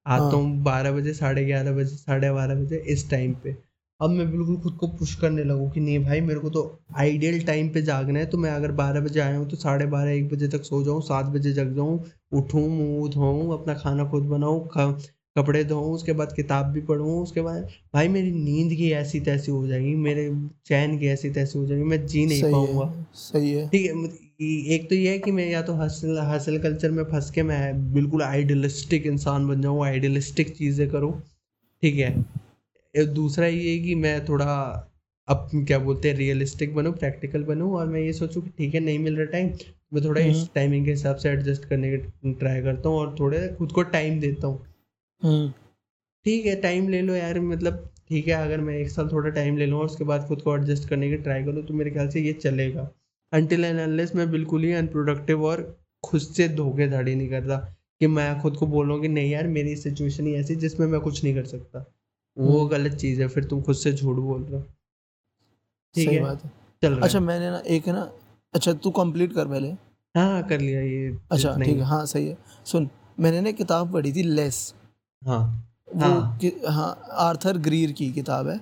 आता हाँ। हूँ बारह बजे साढ़े ग्यारह बजे साढ़े बारह बजे इस टाइम पे। अब मैं बिल्कुल खुद को पुश करने लगूँ कि नहीं भाई मेरे को तो आइडियल टाइम पे जागना है तो मैं अगर बारह बजे आया हूँ तो साढ़े बारह एक बजे तक सो जाऊँ सात बजे जग जाऊँ उठूँ मुँह धोऊँ अपना खाना खुद बनाऊँ कपड़े धोऊं उसके बाद किताब भी पढ़ूं उसके बाद भाई मेरी नींद की ऐसी तैसी हो जाएगी मेरे चैन की ऐसी तैसी हो जाएगी मैं जी नहीं पाऊँगा। सही है। ठीक है एक तो ये है कि मैं या तो हसल हसल कल्चर में फंस के मैं बिल्कुल आइडियलिस्टिक इंसान बन जाऊँ आइडियलिस्टिक चीज़ें करूँ ठीक है। दूसरा ये है कि मैं थोड़ा अब क्या बोलते हैं रियलिस्टिक बनूं प्रैक्टिकल बनूं और मैं ये सोचूं कि ठीक है नहीं मिल रहा टाइम मैं थोड़ा इस हम्म। टाइमिंग के हिसाब से एडजस्ट करने की ट्राई करता हूँ और थोड़े खुद को टाइम देता हूँ। हम्म। ठीक है टाइम ले लो यार मतलब ठीक है अगर मैं एक साल थोड़ा टाइम ले लूँ और उसके बाद खुद को एडजस्ट करने की ट्राई करूँ तो मेरे ख्याल से ये चलेगा। अनटिल एंड अनलेस मैं बिल्कुल ही अनप्रोडक्टिव और खुद से धोखेधड़ी नहीं कर रहा कि मैं खुद को बोलूँ कि नहीं यार मेरी सिचुएशन ही ऐसी जिसमें मैं कुछ नहीं कर सकता। वो हम्म। गलत चीज़ है फिर तुम खुद से झूठ बोल रहे हो। ठीक है बात है। चल अच्छा मैंने ना एक है ना अच्छा तू कंप्लीट कर पहले। हाँ कर लिया ये अच्छा ठीक है हाँ सही है। सुन मैंने ना किताब पढ़ी थी लेस हाँ। वो हाँ। हाँ आर्थर ग्रीर की किताब है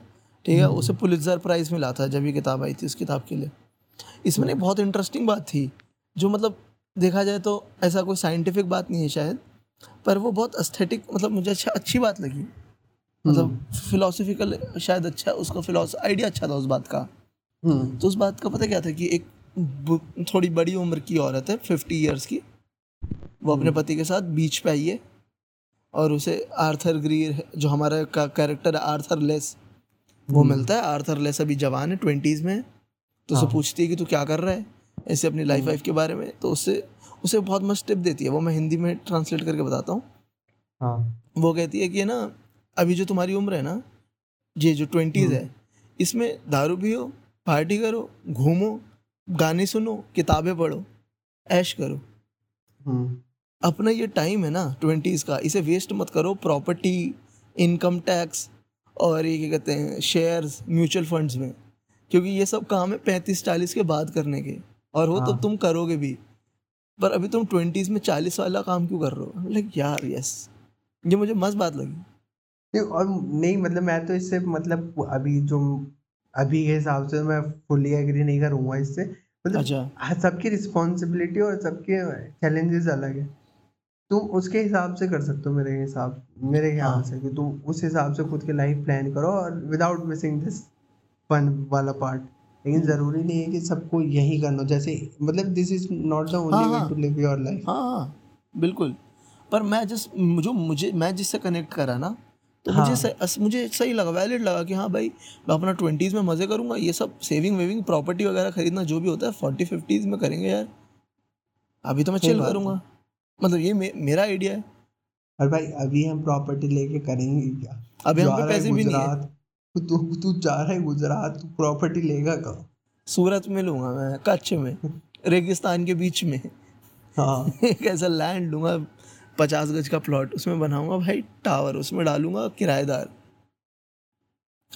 ठीक है? उसे हम्म पुलित्जर प्राइज मिला था जब ये किताब आई थी उस किताब के लिए। इसमें ना एक हम्म बहुत इंटरेस्टिंग बात थी जो मतलब देखा जाए तो ऐसा कोई साइंटिफिक बात नहीं है शायद पर वो बहुत अस्थेटिक मतलब मुझे अच्छा अच्छी बात लगी। मतलब हम्म। फिलोसफिकल शायद अच्छा उसका फिलोस आइडिया अच्छा था उस बात का। हम्म। तो उस बात का पता क्या था कि एक थोड़ी बड़ी उम्र की औरत है फिफ्टी ईयर्स की। वो अपने हम्म पति के साथ बीच पे आई है। और उसे आर्थर ग्रीर जो हमारा का कैरेक्टर है आर्थर लेस वो हम्म मिलता है। आर्थर लेस अभी जवान है ट्वेंटीज़ में तो उसे हाँ। पूछती है कि तू क्या कर रहा है ऐसे अपनी लाइफ वाइफ के बारे में। तो उससे उसे बहुत मस्त टिप देती है। वो मैं हिंदी में ट्रांसलेट करके बताता हूँ। हाँ। वो कहती है कि ना अभी जो तुम्हारी उम्र है ना ये जो ट्वेंटीज़ हम्म है इसमें दारू पियो पार्टी करो घूमो गाने सुनो किताबें पढ़ो ऐश करो। अपना ये टाइम है ना ट्वेंटीज़ का इसे वेस्ट मत करो प्रॉपर्टी इनकम टैक्स और ये क्या कहते हैं शेयर्स म्यूचुअल फंड्स में। क्योंकि ये सब काम है पैंतीस चालीस के बाद करने के। और वो तो हाँ। तुम करोगे भी। पर अभी तुम ट्वेंटीज़ में चालीस वाला काम क्यों कर रहे हो? लाइक यार यस ये मुझे मस्त बात लगी। नहीं और नहीं मतलब मैं तो इससे मतलब अभी जो अभी के हिसाब से मैं फुली एग्री नहीं करूँगा इससे। मतलब अच्छा। हाँ, सबकी रिस्पॉन्सिबिलिटी और सबके चैलेंजेस अलग है। तुम उसके हिसाब से कर सकते हो मेरे हिसाब मेरे ख्याल हाँ से कि तुम उस हिसाब से खुद की लाइफ प्लान करो और विदाउट मिसिंग दिस फन वाला पार्ट लेकिन ज़रूरी नहीं है कि सबको यही करना हो। जैसे मतलब दिस इज़ नॉट द हाँ ओनली वे हाँ। टू लिव योर लाइफ हाँ हाँ बिल्कुल। पर मैं जिस जो मुझे मैं जिससे कनेक्ट करा ना तो मुझे हाँ। सही, अस- मुझे सही लगा वैलिड लगा कि हाँ भाई मैं अपना ट्वेंटीज़ में मज़े करूँगा ये सब सेविंग वेविंग प्रॉपर्टी वगैरह खरीदना जो भी होता है फोर्टी फिफ्टीज़ में करेंगे यार। अभी तो मैं सही चिल है। करूँगा। मतलब ये मे, मेरा आइडिया है। और भाई अभी हम प्रॉपर्टी लेके करेंगे क्या? अभी हम पैसे भी नहीं है। तू तू जा रहा है गुजरात तू प्रॉपर्टी लेगा कहाँ सूरत में लूँगा मैं कच्छ में रेगिस्तान के बीच में। हाँ। *laughs* एक ऐसा लैंड लूँगा पचास गज का प्लॉट उसमें बनाऊँगा भाई टावर उसमें डालूँगा किराएदार।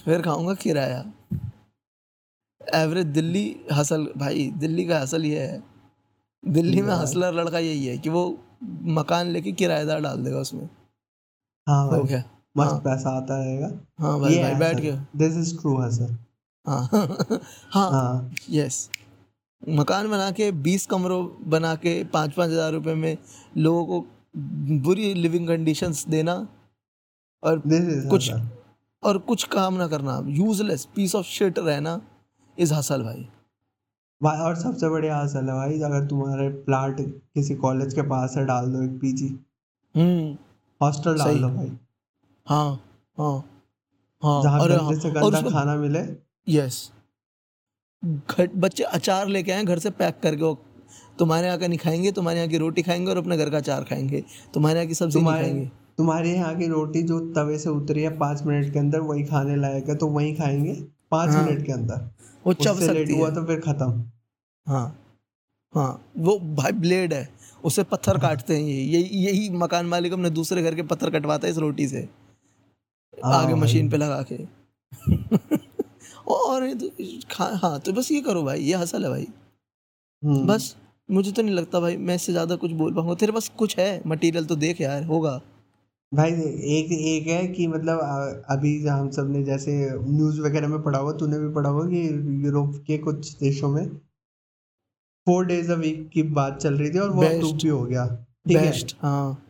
फिर खाऊँगा किराया। एवरेज दिल्ली हसल भाई दिल्ली का हसल ये है। दिल्ली में हसलर लड़का यही है कि वो मकान लेके किराएदार डाल देगा उसमें। हाँ हो भाई गया मस्त हाँ। पैसा आता रहेगा। हाँ भाई भाई बैठ दिस इज़ ट्रू हाँ हाँ। हाँ यस मकान बना के बीस कमरों बना के पाँच पाँच हज़ार रुपये में लोगों को बुरी लिविंग कंडीशंस देना और कुछ और कुछ काम ना करना। यूजलेस पीस ऑफ़ शिट रहना इज़ हसल भाई। भाई और सबसे बढ़िया हसल है भाई अगर तुम्हारे प्लाट किसी कॉलेज के पास है डाल दो एक पीजी। हम्म हॉस्टल डाल सही। दो भाई। हाँ हाँ हाँ जहाँ और गंदे से और गंदा उसमें खाना मिले। यस घर बच्चे अचार लेके आए घर से पैक करके वो तुम्हारे यहाँ का नहीं खाएँगे तुम्हारे यहाँ की रोटी खाएँगे और अपने घर का अचार खाएँगे। तुम्हारे यहाँ की सब्ज़ी नहीं तुम्हारे खाएँगे। तुम्हारे यहाँ की रोटी जो तवे से उतरी है पाँच मिनट के अंदर वही खाने लायक है तो वही खाएँगे? पाँच हाँ। मिनट के अंदर। वो चब सकती हुआ तो फिर खत्म। हाँ। हाँ वो भाई ब्लेड है। उससे पत्थर काटते हैं ये। यही यही मकान मालिक अपने दूसरे घर के पत्थर कटवाता है इस रोटी से। हाँ आगे मशीन पे लगा के। *laughs* और तो हाँ तो बस ये करो भाई। ये हसल है भाई। हम्म। बस मुझे तो नहीं लगता भाई मैं इससे ज़्यादा कुछ बोल पाऊँगा। तेरे पास कुछ है? मटेरियल तो देख यार होगा। भाई एक एक है कि मतलब अ, अभी हम सबने जैसे न्यूज़ वगैरह में पढ़ा हुआ तूने भी पढ़ा होगा कि यूरोप के कुछ देशों में फोर डेज़ अ वीक की बात चल रही थी और वो बेस्ट भी हो गया। ठीक है? बेस्ट हाँ।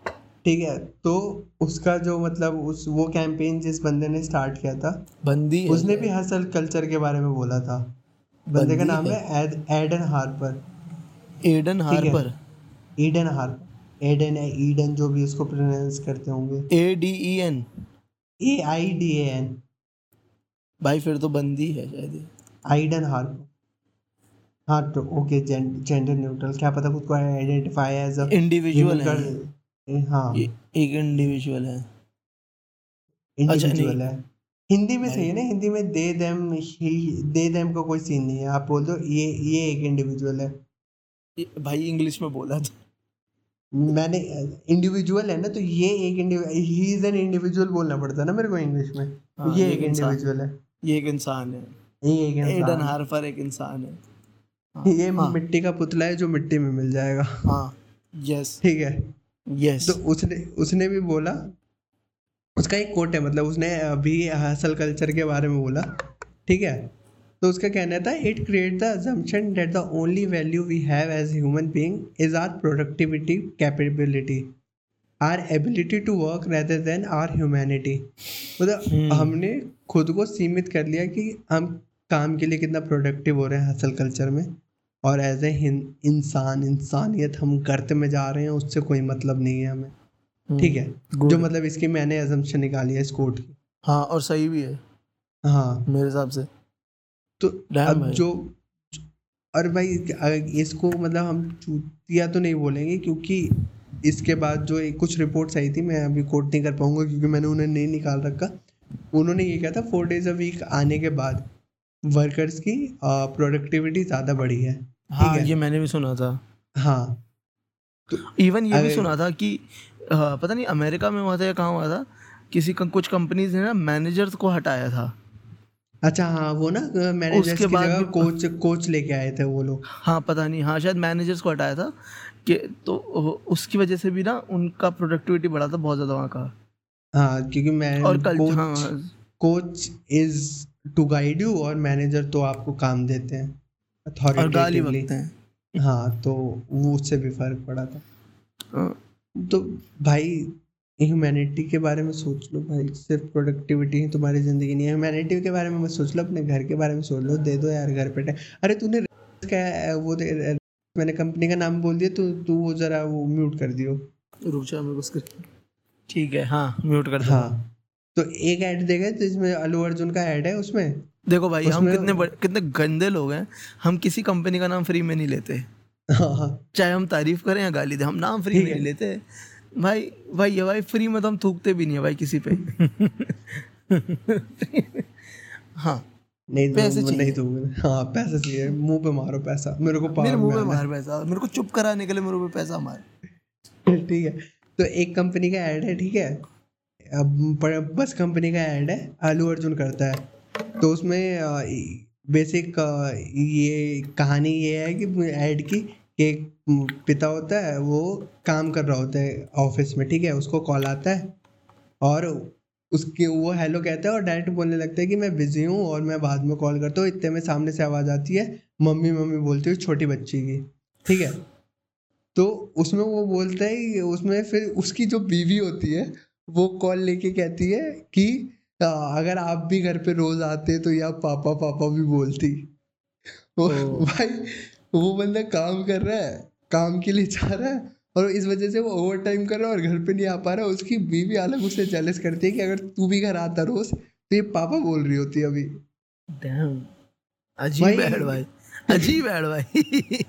ठीक है तो उसका जो मतलब उस वो कैंपेन जिस बंदे ने स्टार्ट किया था बंदी है। उसने भी हसल कल्चर के बारे में बोला था। बंदे का बंदी नाम है। है एड, एडन हार्पर एडन ठीक है? हार्पर ईडन हार्पर एडन है ईडन जो भी इसको प्रोनाउंस करते होंगे। A D E N A I D A N भाई फिर तो बंदी है शायद। आइडन हार्पर हाँ तो ओके जेंडर न्यूट्रल क्या पता खुद को आइडेंटिफाई एज अ इंडिविजुअल है हाँ। एक इंडिविजुअल है। अच्छा इंडिविजुअल है। हिंदी में सही है ना? हिंदी में they them he they them का कोई सीन नहीं है। आप बोल दो ये ये एक इंडिविजुअल है। भाई इंग्लिश में बोला तो मैंने इंडिविजुअल है ना तो ये एक ही इज़ एन इंडिविजुअल बोलना पड़ता है ना मेरे को इंग्लिश में। तो हाँ ये एक इंडिविजुअल है। ये एक इंसान है। ये एक एडन इंसान हार्पर एक इंसान है। हाँ। है *laughs* ये हाँ। मिट्टी का पुतला है जो मिट्टी में मिल जाएगा। हाँ यस ठीक है। यस तो उसने उसने भी बोला उसका एक कोट है मतलब उसने अभी हसल कल्चर के बारे में बोला। ठीक है? तो उसका कहना था it create the assumption that the only value we have as human being is our productivity capability our ability to work rather than our humanity मतलब हम्म हमने खुद को सीमित कर लिया कि हम काम के लिए कितना प्रोडक्टिव हो रहे हैं हसल कल्चर में और एज ए इंसान इंसानियत हम करते में जा रहे हैं उससे कोई मतलब नहीं है हमें। ठीक हम्म है जो मतलब इसकी मैंने एजम्पन निकाली है इस कोट की। हाँ और सही भी है। हाँ। मेरे हिसाब से। तो अब जो और भाई इसको मतलब हम चूतिया तो नहीं बोलेंगे क्योंकि इसके बाद जो एक कुछ रिपोर्ट्स आई थी मैं अभी कोट नहीं कर पाऊँगा क्योंकि मैंने उन्हें नहीं निकाल रखा। उन्होंने ये कहा था फोर डेज़ अ वीक आने के बाद वर्कर्स की प्रोडक्टिविटी ज़्यादा बढ़ी है। हाँ है? ये मैंने भी सुना था। हाँ। तो इवन ये भी सुना था कि पता नहीं अमेरिका में हुआ था या कहाँ हुआ था किसी कुछ कंपनीज़ ने ना मैनेजर्स को हटाया था। अच्छा हाँ वो ना मैनेजर्स उसके की बाद जगह भी कोच कोच लेके आए थे वो लोग। हाँ पता नहीं हाँ शायद मैनेजर्स को हटाया था कि तो उसकी वजह से भी ना उनका प्रोडक्टिविटी बढ़ा था बहुत ज़्यादा वहाँ का। हाँ क्योंकि मैं और कल कोच हाँ coach is to guide you और मैनेजर तो आपको काम देते हैं और गाली अथॉरिटेटिवली बकते हैं। हाँ तो वो उससे भी फ़र्क पड़ा था। हाँ, तो भाई ह्यूमैनिटी के बारे में सोच लो भाई सिर्फ़ प्रोडक्टिविटी ही तुम्हारी ज़िंदगी नहीं है। ह्यूमैनिटी के बारे में मत सोच लो अपने घर के बारे में सोच लो दे दो यार घर पे अरे तूने क्या वो दे- मैंने कंपनी का नाम बोल दिया तो तू वो जरा वो म्यूट कर दियो। रुक जा मेरे को स्क्रीन ठीक है हाँ म्यूट कर हाँ तो एक ऐड देगा जिसमें अल्लू अर्जुन का ऐड है उसमें? देखो भाई हम कितने बड़े कितने गंदे लोग हैं हम किसी कंपनी का नाम फ्री में नहीं लेते। हाँ हाँ। चाहे हम तारीफ़ करें या गाली दें हम नाम फ्री में नहीं लेते। भाई भाई ये भाई फ्री में तो हम थूकते भी नहीं है भाई किसी पे। *laughs* हाँ। नहीं पैसे चाहिए। नहीं तो हाँ पैसा चाहिए। मुँह पे मारो पैसा। मेरे को मेरे मुँह पे मार पैसा। मेरे को चुप कराने के लिए मेरे पे पैसा मार। ठीक है। तो एक कंपनी का ऐड है ठीक है? अब बस कंपनी का ऐड है। आलू अर्जुन करता है। तो उसमें बेसिक ये कहानी ये है कि ऐड की कि एक पिता होता है वो काम कर रहा होता है ऑफ़िस में ठीक है? उसको कॉल आता है और उसके वो हेलो कहता है और डायरेक्ट बोलने लगता है कि मैं बिज़ी हूँ और मैं बाद में कॉल करता हूँ। इतने में सामने से आवाज़ आती है मम्मी मम्मी बोलती हुई छोटी बच्ची की ठीक है? तो उसमें वो बोलता है उसमें फिर उसकी जो बीवी होती है वो कॉल लेके कहती है कि "आ, अगर आप भी घर पे रोज आते तो या पापा पापा भी बोलती। *laughs* ओ। भाई वो बंदा काम कर रहा है काम के लिए जा रहा है और इस वजह से वो ओवर टाइम कर रहा है और घर पे नहीं आ पा रहा है उसकी बीवी अलग उससे जेलस करती है कि अगर तू भी घर आता रोज तो ये पापा बोल रही होती है अभी। अजीब भाई- ऐड भाई अजीब ऐड भाई।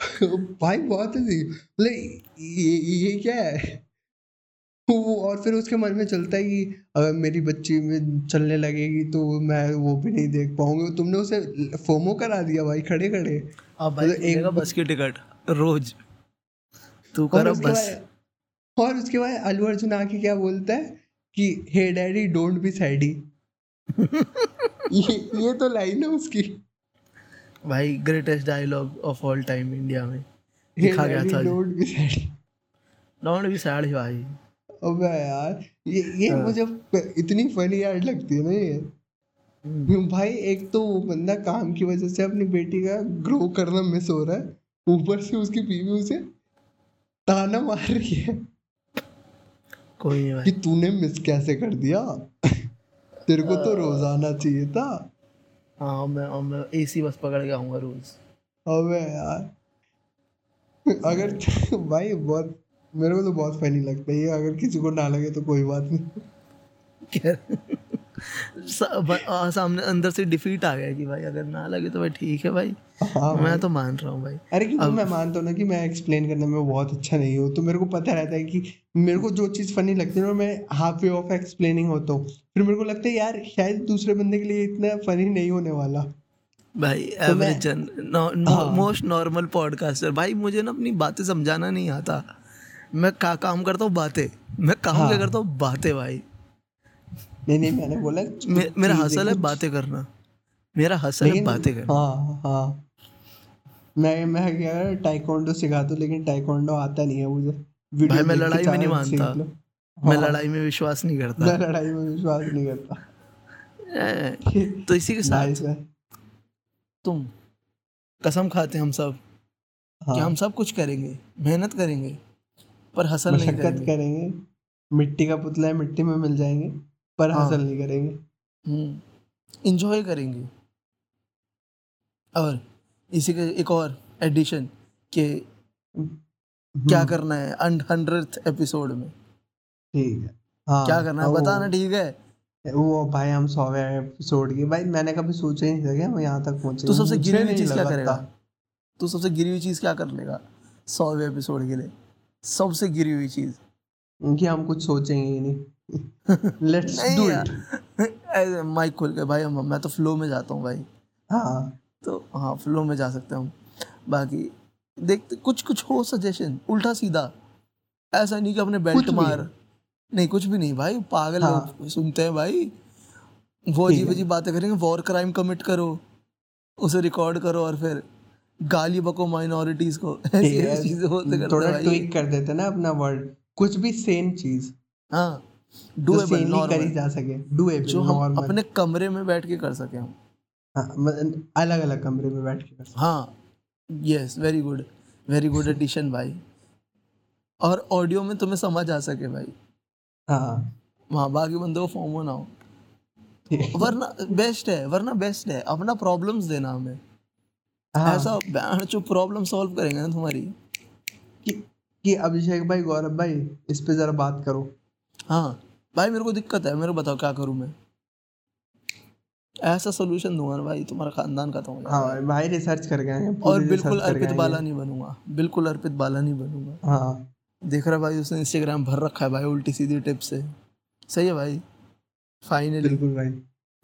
*laughs* भाई बहुत है मतलब ये ये क्या है? और फिर उसके मन में चलता है कि अगर मेरी बच्ची में चलने लगेगी तो मैं वो भी नहीं देख पाऊँगा। तुमने उसे फोमो करा दिया भाई खड़े खड़े। अब भाई मतलब एक बस की टिकट रोज। तू कर बस। और उसके बाद अल्लू अर्जुन आके क्या बोलता है कि hey daddy don't be saddy. *laughs* ये ये तो लाइन है उसकी। भाई greatest dialogue of all time India में। लिखा गया था don't be saddy. Don't be sad भाई। अबे यार। ये ये हाँ। मुझे इतनी फनी यार लगती है ना ये। हम्म। भाई एक तो वो बंदा काम की वजह से अपनी बेटी का ग्रो करना मिस हो रहा है। ऊपर से उसकी बीवी उसे ताना मार रही है। कोई नहीं कि तूने मिस कैसे कर दिया? तेरे को तो रोज़ाना चाहिए था। हाँ मैं और मैं एसी बस पकड़ के आऊँगा रोज अबे यार। अगर *laughs* भाई बहुत मेरे को तो बहुत फनी लगता है ये अगर किसी को ना लगे तो कोई बात नहीं। सा- सामने अंदर से डिफीट आ गया कि भाई अगर ना लगे तो भाई ठीक है भाई। हाँ मैं तो मान रहा हूँ भाई। अरे क्योंकि मैं मानता हूँ ना कि मैं एक्सप्लेन करने में बहुत अच्छा नहीं हूँ तो मेरे को पता रहता है कि मेरे को जो चीज़ फनी लगती है ना मैं हाफ़ वे ऑफ़ एक्सप्लेनिंग होता हूँ। फिर मेरे को लगता है यार शायद दूसरे बंदे के लिए इतना फनी नहीं होने वाला। भाई एवरेज। मोस्ट नॉर्मल पॉडकास्टर भाई मुझे ना अपनी बातें समझाना नहीं आता। मैं का काम करता हूँ बातें। मैं काम हाँ। क्या हाँ। करता हूँ? बातें भाई। नहीं नहीं मैंने बोला मे, मेरा हसल है बातें करना। मेरा हसल है बातें करना। हाँ हाँ। मैं मैं क्या टाइकोंडो सिखा दूँ लेकिन टाइकोंडो आता नहीं है मुझे। भाई, मैं लड़ाई में नहीं मानता। मैं हाँ, लड़ाई में विश्वास नहीं करता। मैं लड़ाई में विश्वास नहीं करता। तो इसी के साथ है तुम कसम खाते हम सब। हाँ। कि हाँ। हम सब कुछ करेंगे मेहनत करेंगे। पर हसल नहीं करेंगे। करेंगे। मिट्टी का पुतला है मिट्टी में मिल जाएँगे पर हाँ। हासिल नहीं करेंगे। इंजॉय करेंगे। और इसी के एक और एडिशन के क्या हम्म, करना है हंड्रेड एपिसोड में। ठीक है। हाँ क्या करना है बताना ठीक है। वो भाई हम सौवे एपिसोड की भाई मैंने कभी सोचा ही नहीं था कि हम यहाँ तक पहुँचे तो सबसे गिरी हुई चीज़ क्या करेगा। तू सबसे गिरी हुई चीज़ क्या कर लेगा सौवे एपिसोड के लिए? सबसे गिरी हुई चीज़। कि हम कुछ सोचेंगे ही नहीं। लेट्स डू इट माइक खोल के भाई हम मैं तो फ्लो में जाता हूँ भाई। हाँ। तो हाँ फ्लो में जा सकते हैं हम। बाकी देखते कुछ कुछ हो सजेशन उल्टा सीधा। ऐसा नहीं कि अपने बेल्ट मार। नहीं कुछ भी नहीं भाई पागल हाँ। लोग सुनते हैं भाई। वो अजीब अजीब बातें करेंगे वॉर क्राइम कमिट करो उसे रिकॉर्ड करो और फिर गाली बको माइनॉरिटीज को। *laughs* ऐसी ऐसी चीज़ें थोड़ा ट्विक कर देते ना अपना वर्ड कुछ भी सेम चीज़। हाँ डूएबल करी जा सके। डूएबल जो हम अपने कमरे में बैठ के कर सके हम। अलग अलग कमरे में बैठ के कर सकते हाँ yes very good very good edition भाई। और ऑडियो में तुम्हें समझ आ सके भाई। हाँ वहाँ बाकी बंदों को फॉर्म ना हो। *laughs* वरना बेस्ट है वरना बेस्ट है। अपना प्रॉब्लम्स देना हमें। हाँ, ऐसा बैठ जो प्रॉब्लम सॉल्व करेंगे ना तुम्हारी। कि, कि अभिषेक भाई गौरव भाई इस पे जरा बात करो। हाँ। भाई मेरे को दिक्कत है मेरे को बताओ क्या करूँ मैं? ऐसा सोल्यूशन दूँगा ना भाई तुम्हारा खानदान खत्म हो जाएगा। हाँ भाई रिसर्च करके आएँगे और बिल्कुल अर्पित। बाला नहीं बनूँगा। बिल्कुल अर्पित बाला नहीं बनूँगा। हाँ। देख रहा भाई उसने इंस्टाग्राम भर रखा है भाई उल्टी सीधी टिप से। सही है भाई? फाइनली बिल्कुल भाई।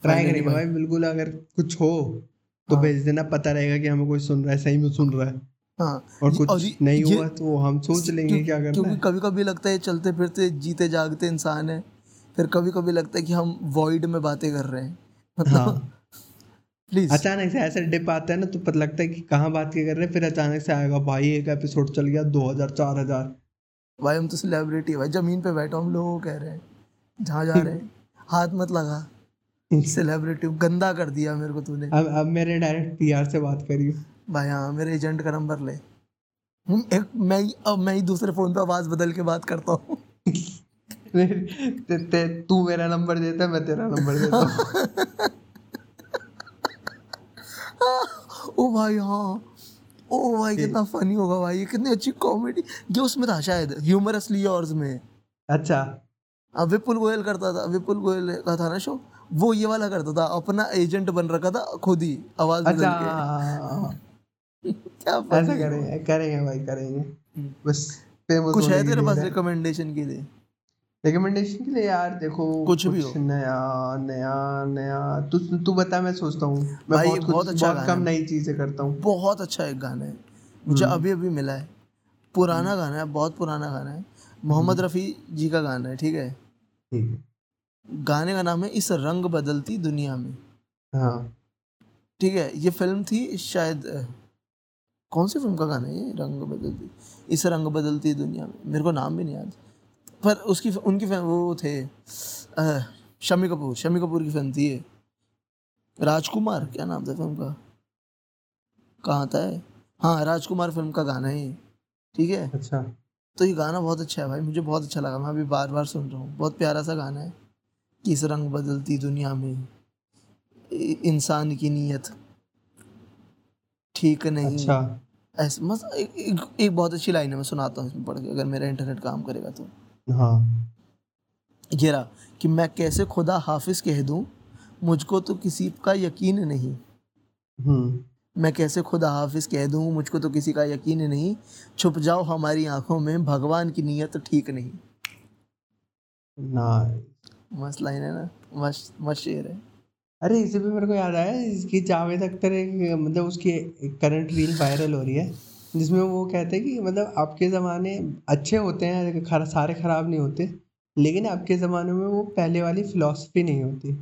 ट्राई करेंगे। भाई बिल्कुल अगर कुछ हो तो हाँ। भेज देना पता रहेगा कि हमें कोई सुन रहा है सही में सुन रहा है। हाँ। और कुछ ये- नहीं हुआ तो हम सोच लेंगे क्या करना क्योंकि कभी कभी लगता है चलते फिरते जीते जागते इंसान है। फिर कभी कभी लगता है कि हम वॉइड में बातें कर रहे हैं। मतलब हाँ। प्लीज़ अचानक से ऐसा डिप आता है ना तो पता लगता है कि कहाँ बात कर रहे हैं फिर अचानक से आएगा भाई एक एपिसोड चल गया दो हज़ार चार हज़ार। भाई हम तो सेलिब्रिटी भाई ज़मीन पे बैठो हम लोगों को कह रहे हैं। जहाँ जा *laughs* रहे हैं। हाथ मत लगा। सेलिब्रिटी गंदा कर दिया मेरे को तूने। अब अब मेरे डायरेक्ट पीआर से बात करिए भाई हाँ मेरे एजेंट का नंबर ले। एक मैं अब मैं ही दूसरे फ़ोन पे आवाज़ बदल के बात करता हूँ। ते, *laughs* ते, तू मेरा नंबर देता मैं तेरा नंबर देता हूँ। ओ भाई हाँ ओ भाई कितना फनी होगा भाई ये कितनी अच्छी कॉमेडी ये उसमें था शायद ह्यूमरसली योर्स में। अच्छा। अब विपुल गोयल करता था विपुल गोयल का था ना शो वो ये वाला करता था अपना एजेंट बन रखा था खुद ही आवाज़ अच्छा के। *laughs* हाँ, क्या funny ऐसा है। वो। करेंगे करेंगे भाई करेंगे। हम्म। बस फ़ेमस कुछ है तेरे पास रिकमेंडेशन के लिए? रिकमेंडेशन के लिए यार देखो कुछ भी हो। नया नया नया। तू तू बता मैं सोचता हूँ। मैं भाई, बहुत बहुत कुछ अच्छा बहुत कम नई चीज़ें करता हूँ। बहुत अच्छा एक गाना है। मुझे हम्म। अभी अभी मिला है। पुराना गाना है बहुत पुराना गाना है। मोहम्मद हम्म। रफ़ी जी का गाना है ठीक है? ठीक है। गाने का नाम है इस रंग बदलती दुनिया में। हाँ। ठीक है ये फ़िल्म थी शायद कौन सी फ़िल्म का गाना है ये? रंग बदलती इस रंग बदलती दुनिया में। मेरे को नाम भी नहीं याद। पर उसकी उनकी फ़िल्म वो थे शमी कपूर। शमी कपूर की फ़िल्म थी ये। राजकुमार क्या नाम था फ़िल्म का? कहाँ था है हाँ राजकुमार फ़िल्म का गाना है ठीक है? अच्छा। तो ये गाना बहुत अच्छा है भाई मुझे बहुत अच्छा लगा। मैं अभी बार बार सुन रहा हूँ। बहुत प्यारा सा गाना है। किस रंग बदलती दुनिया में? इंसान की नीयत ठीक नहीं अच्छा। ऐसे मस्त एक, एक, एक बहुत अच्छी लाइन है मैं सुनाता हूँ इसमें पढ़ के अगर मेरा इंटरनेट काम करेगा तो। हाँ। रहा कि मैं कैसे खुदा हाफिज कह दूँ मुझको तो किसी का यकीन नहीं। हम्म। मैं कैसे खुदा हाफिज कह दूँ मुझको तो किसी का यकीन नहीं। छुप जाओ हमारी आँखों में भगवान की नीयत ठीक नहीं। ना मस्त लाइन है ना मस्त मस्त शेर है। अरे इसी पे मेरे को याद आया इसकी जावेद अख्तर एक मतलब उसकी करंट रील वायरल हो रही है जिसमें वो कहते हैं कि मतलब आपके ज़माने अच्छे होते हैं खर, सारे ख़राब नहीं होते लेकिन आपके ज़माने में वो पहले वाली फिलॉसफी नहीं होती।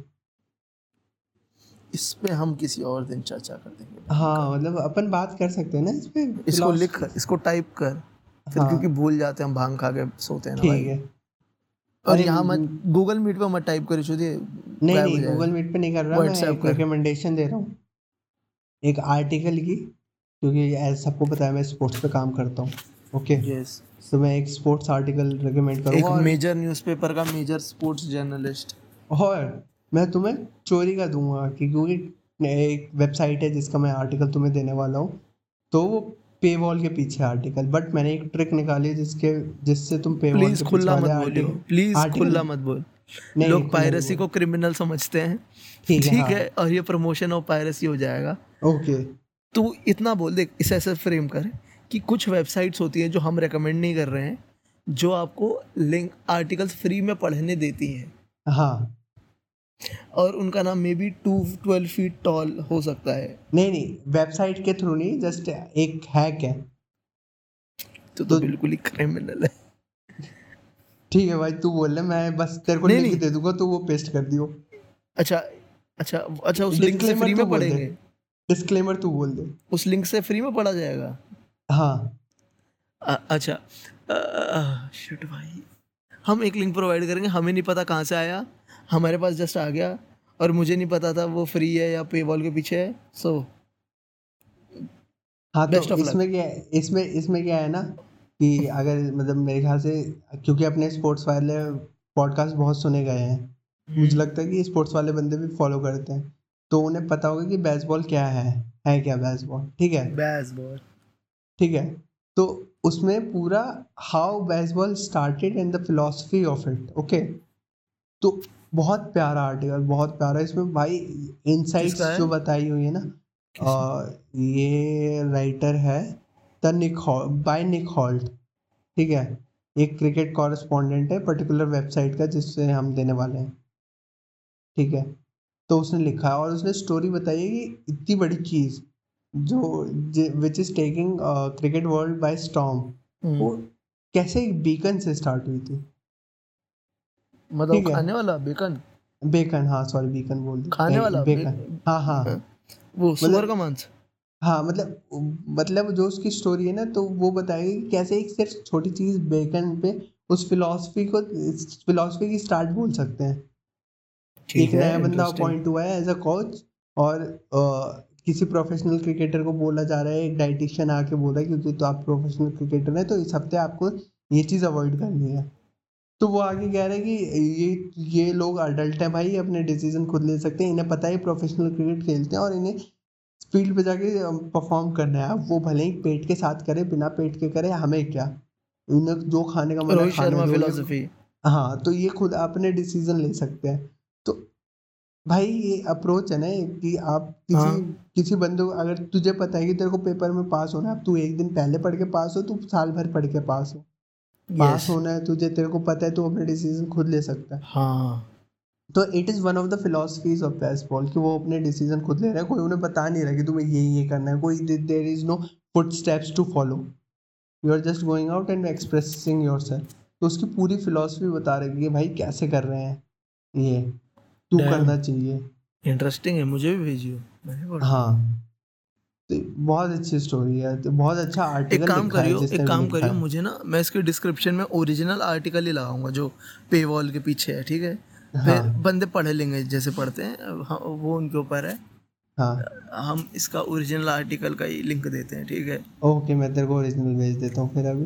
इस पे हम किसी और दिन चर्चा कर देंगे। हाँ मतलब अपन बात कर सकते हैं ना इस पे इसको लिख इसको टाइप कर फिर हाँ। क्योंकि भूल जाते हैं हम भाँग खा के सोते हैं ना ठीक है। और यहाँ मत गूगल मीट पे मत टाइप करी शुद्ध नहीं नहीं गूगल मीट पे नहीं कर रहा मैं एक रिकमेंडेशन दे रहा हूँ। एक आर्टिकल की क्योंकि सबको पता है मैं स्पोर्ट्स पे काम करता हूँ ओके यस तो मैं एक स्पोर्ट्स आर्टिकल रिकमेंड एक करूँगा और, मेजर न्यूज़पेपर का मेजर स्पोर्ट्स जर्नलिस्ट और मैं तुम्हें चोरी का दूँगा कि क्योंकि एक वेबसाइट है जिसका मैं आर्टिकल तुम्हें देने वाला हूँ। तो वो पे वॉल के पीछे आर्टिकल बट मैंने एक ट्रिक निकाली जिसके जिससे तुम पे वॉल प्लीज़ खुला मत बोलियो प्लीज़ खुला मत बोल। लोग पायरेसी को क्रिमिनल समझते हैं। ठीक है, हाँ। है और ये प्रमोशन ऑफ़ पायरेसी हो जाएगा। ओके तू इतना बोल देख इसे ऐसे फ्रेम कर कि कुछ वेबसाइट्स होती हैं जो हम रेकमेंड नहीं कर रहे हैं जो आपको लिंक आर्टिकल्स फ्री में पढ़ने देती हैं। हाँ। और उनका नाम may be two twelve feet tall हो सकता है। नहीं नहीं वेबसाइट के थ्रू नहीं जस्ट एक हैक है। तो तो तो- बिल्कुल ही क्रिमिनल है। ठीक है भाई तू बोल ले मैं बस तेरे को नहीं, लिंक नहीं। दे दूँगा तो वो पेस्ट कर दियो। अच्छा अच्छा अच्छा उस लिंक से फ्री में पढ़ेंगे? डिस्क्लेमर तू बोल दे। उस लिंक से फ्री में पढ़ा जाएगा? हाँ। अ- अच्छा। शिट भाई। हम एक लिंक प्रोवाइड करेंगे हमें नहीं पता कहाँ से आया। हमारे पास जस्ट आ गया और मुझे नहीं पता था वो फ्री है या पे वॉल के पीछे है सो हाँ तो इसमें क्या है इसमें इसमें क्या है ना कि अगर मतलब मेरे ख्याल से क्योंकि अपने स्पोर्ट्स वाले पॉडकास्ट बहुत सुने गए हैं हम्म। मुझे लगता है कि स्पोर्ट्स वाले बंदे भी फॉलो करते हैं। तो उन्हें पता होगा कि बेसबॉल क्या है है क्या बेसबॉल ठीक है? बैस बॉल ठीक है? तो उसमें पूरा how baseball started and the philosophy of it okay तो बहुत प्यारा आर्टिकल बहुत प्यारा। इसमें भाई इनसाइट्स जो बताई हुई है ना और ये राइटर है the Nick by Nick Holt ठीक है? एक क्रिकेट कॉरेस्पॉन्डेंट है पर्टिकुलर वेबसाइट का जिससे हम देने वाले हैं ठीक है? तो उसने लिखा है और उसने स्टोरी बताई है कि इतनी बड़ी चीज़ जो which is taking cricket world by storm. वो कैसे बीकन से स्टार्ट हुई थी? मतलब खाने वाला बेकन बेकन हाँ सॉरी बीकन बोल दी खाने वाला बेकन हाँ हाँ। हाँ। वो सुअर का मांस? हाँ मतलब मतलब जो उसकी स्टोरी है ना तो वो बताएगी कैसे एक सिर्फ़ छोटी चीज़ बेकन पे उस फिलॉसफी को फिलॉसफी की स्टार्ट बोल सकते हैं। एक नया बंदा अपॉइंट हुआ है एज अ कोच और किसी प्रोफेशनल क्रिकेटर को बोला जा रहा है एक डाइटिशियन आके बोला क्योंकि तो आप प्रोफेशनल क्रिकेटर हैं तो इस हफ़्ते आपको ये चीज़ अवॉइड करनी है। तो वो आगे कह रहे हैं कि ये ये लोग अडल्ट हैं भाई अपने डिसीज़न खुद ले सकते हैं। इन्हें पता है प्रोफेशनल क्रिकेट खेलते हैं और इन्हें फ़ील्ड पे जाके परफॉर्म करना है। वो भले ही पेट के साथ करे बिना पेट के करे हमें क्या? उन्हें जो खाने का मन है शर्मा फिलोसफी हाँ तो ये खुद अपने डिसीज़न ले सकते हैं। तो भाई ये अप्रोच है ना कि आप किसी हाँ। किसी बंदे को अगर तुझे पता है कि तेरे को पेपर में पास होना है तू एक दिन पहले पढ़ के पास हो तू साल भर पढ़ के पास हो। पास होना है तुझे तेरे को पता है तू अपने डिसीज़न खुद ले सकता है। हाँ। तो it is one of the philosophies of baseball कि वो अपने डिसीज़न खुद ले रहा है कोई उन्हें बता नहीं रहा कि तुम्हें ये ये करना है कोई there is no footsteps to follow you are just going out and expressing yourself तो उसकी पूरी फिलोसफी बता रही है कि भाई कैसे कर रहे हैं ये तू करना चाहिए। इंटरेस्टिंग है मुझे भी भेजियो। हाँ। बहुत अच्छी स्टोरी है तो बहुत अच्छा आर्टिकल एक काम करियो एक काम करियो मुझे ना मैं इसके डिस्क्रिप्शन में ओरिजिनल आर्टिकल ही लगाऊँगा जो पे वॉल के पीछे है ठीक है? फिर हाँ बंदे पढ़ लेंगे जैसे पढ़ते हैं हाँ, वो उनके ऊपर है। हाँ। हम इसका ओरिजिनल आर्टिकल का ही लिंक देते हैं ठीक है? ओके मैं तेरे को ओरिजिनल भेज देता हूँ फिर अभी।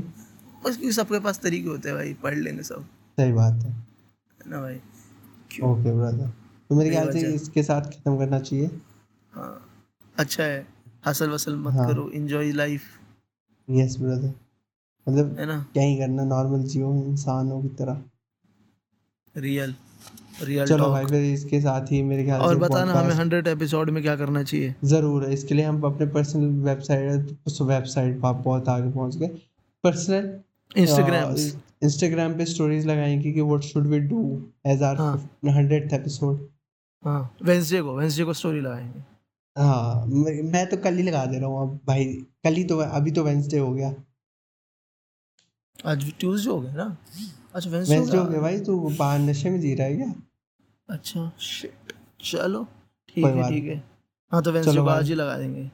बस क्योंकि सबके पास तरीके होते हैं भाई पढ़ लेंगे सब। सही बात है। है ना भाई? ओके ब्रदर तो मेरे ख्याल से इसके साथ खत्म करना चाहिए। हाँ। अच्छा है। हसल वसल मत हाँ। करो एंजॉय लाइफ यस ब्रदर मतलब है ना? क्या ही करना नॉर्मल जियो इंसानों की तरह। रियल रियल चलो भाई फिर इसके साथ ही मेरे ख्याल और बताना हमें हंड्रेड एपिसोड में क्या करना चाहिए। ज़रूर है इसके लिए हम अपने पर्सनल वेबसाइट उस वेबसाइट आप बहुत आगे पहुँच गए। पर्सनल इंस्टाग्राम इंस्टाग्राम पे स्टोरीज लगाएँगे कि what should we do as our हाँ। हंड्रेड एपिसोड हाँ वेंसडे को वेंसडे को स्टोरी लगाएँगे। हाँ मैं मैं तो कल ही लगा दे रहा हूँ अब भाई कल ही तो अभी तो वेंसडे हो गया। आज ट्यूसडे हो गया ना? अच्छा वेंसडे वेंसडे हो गया। भाई तू बाहर नशे में जी रहा है क्या? अच्छा शिट चलो ठीक कोई है बात ठीक है। हाँ तो वेंसडे चलो को भाई। आज ही लगा देंगे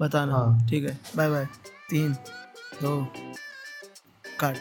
बताना हाँ। ठीक है बाय बाय तीन दो काट।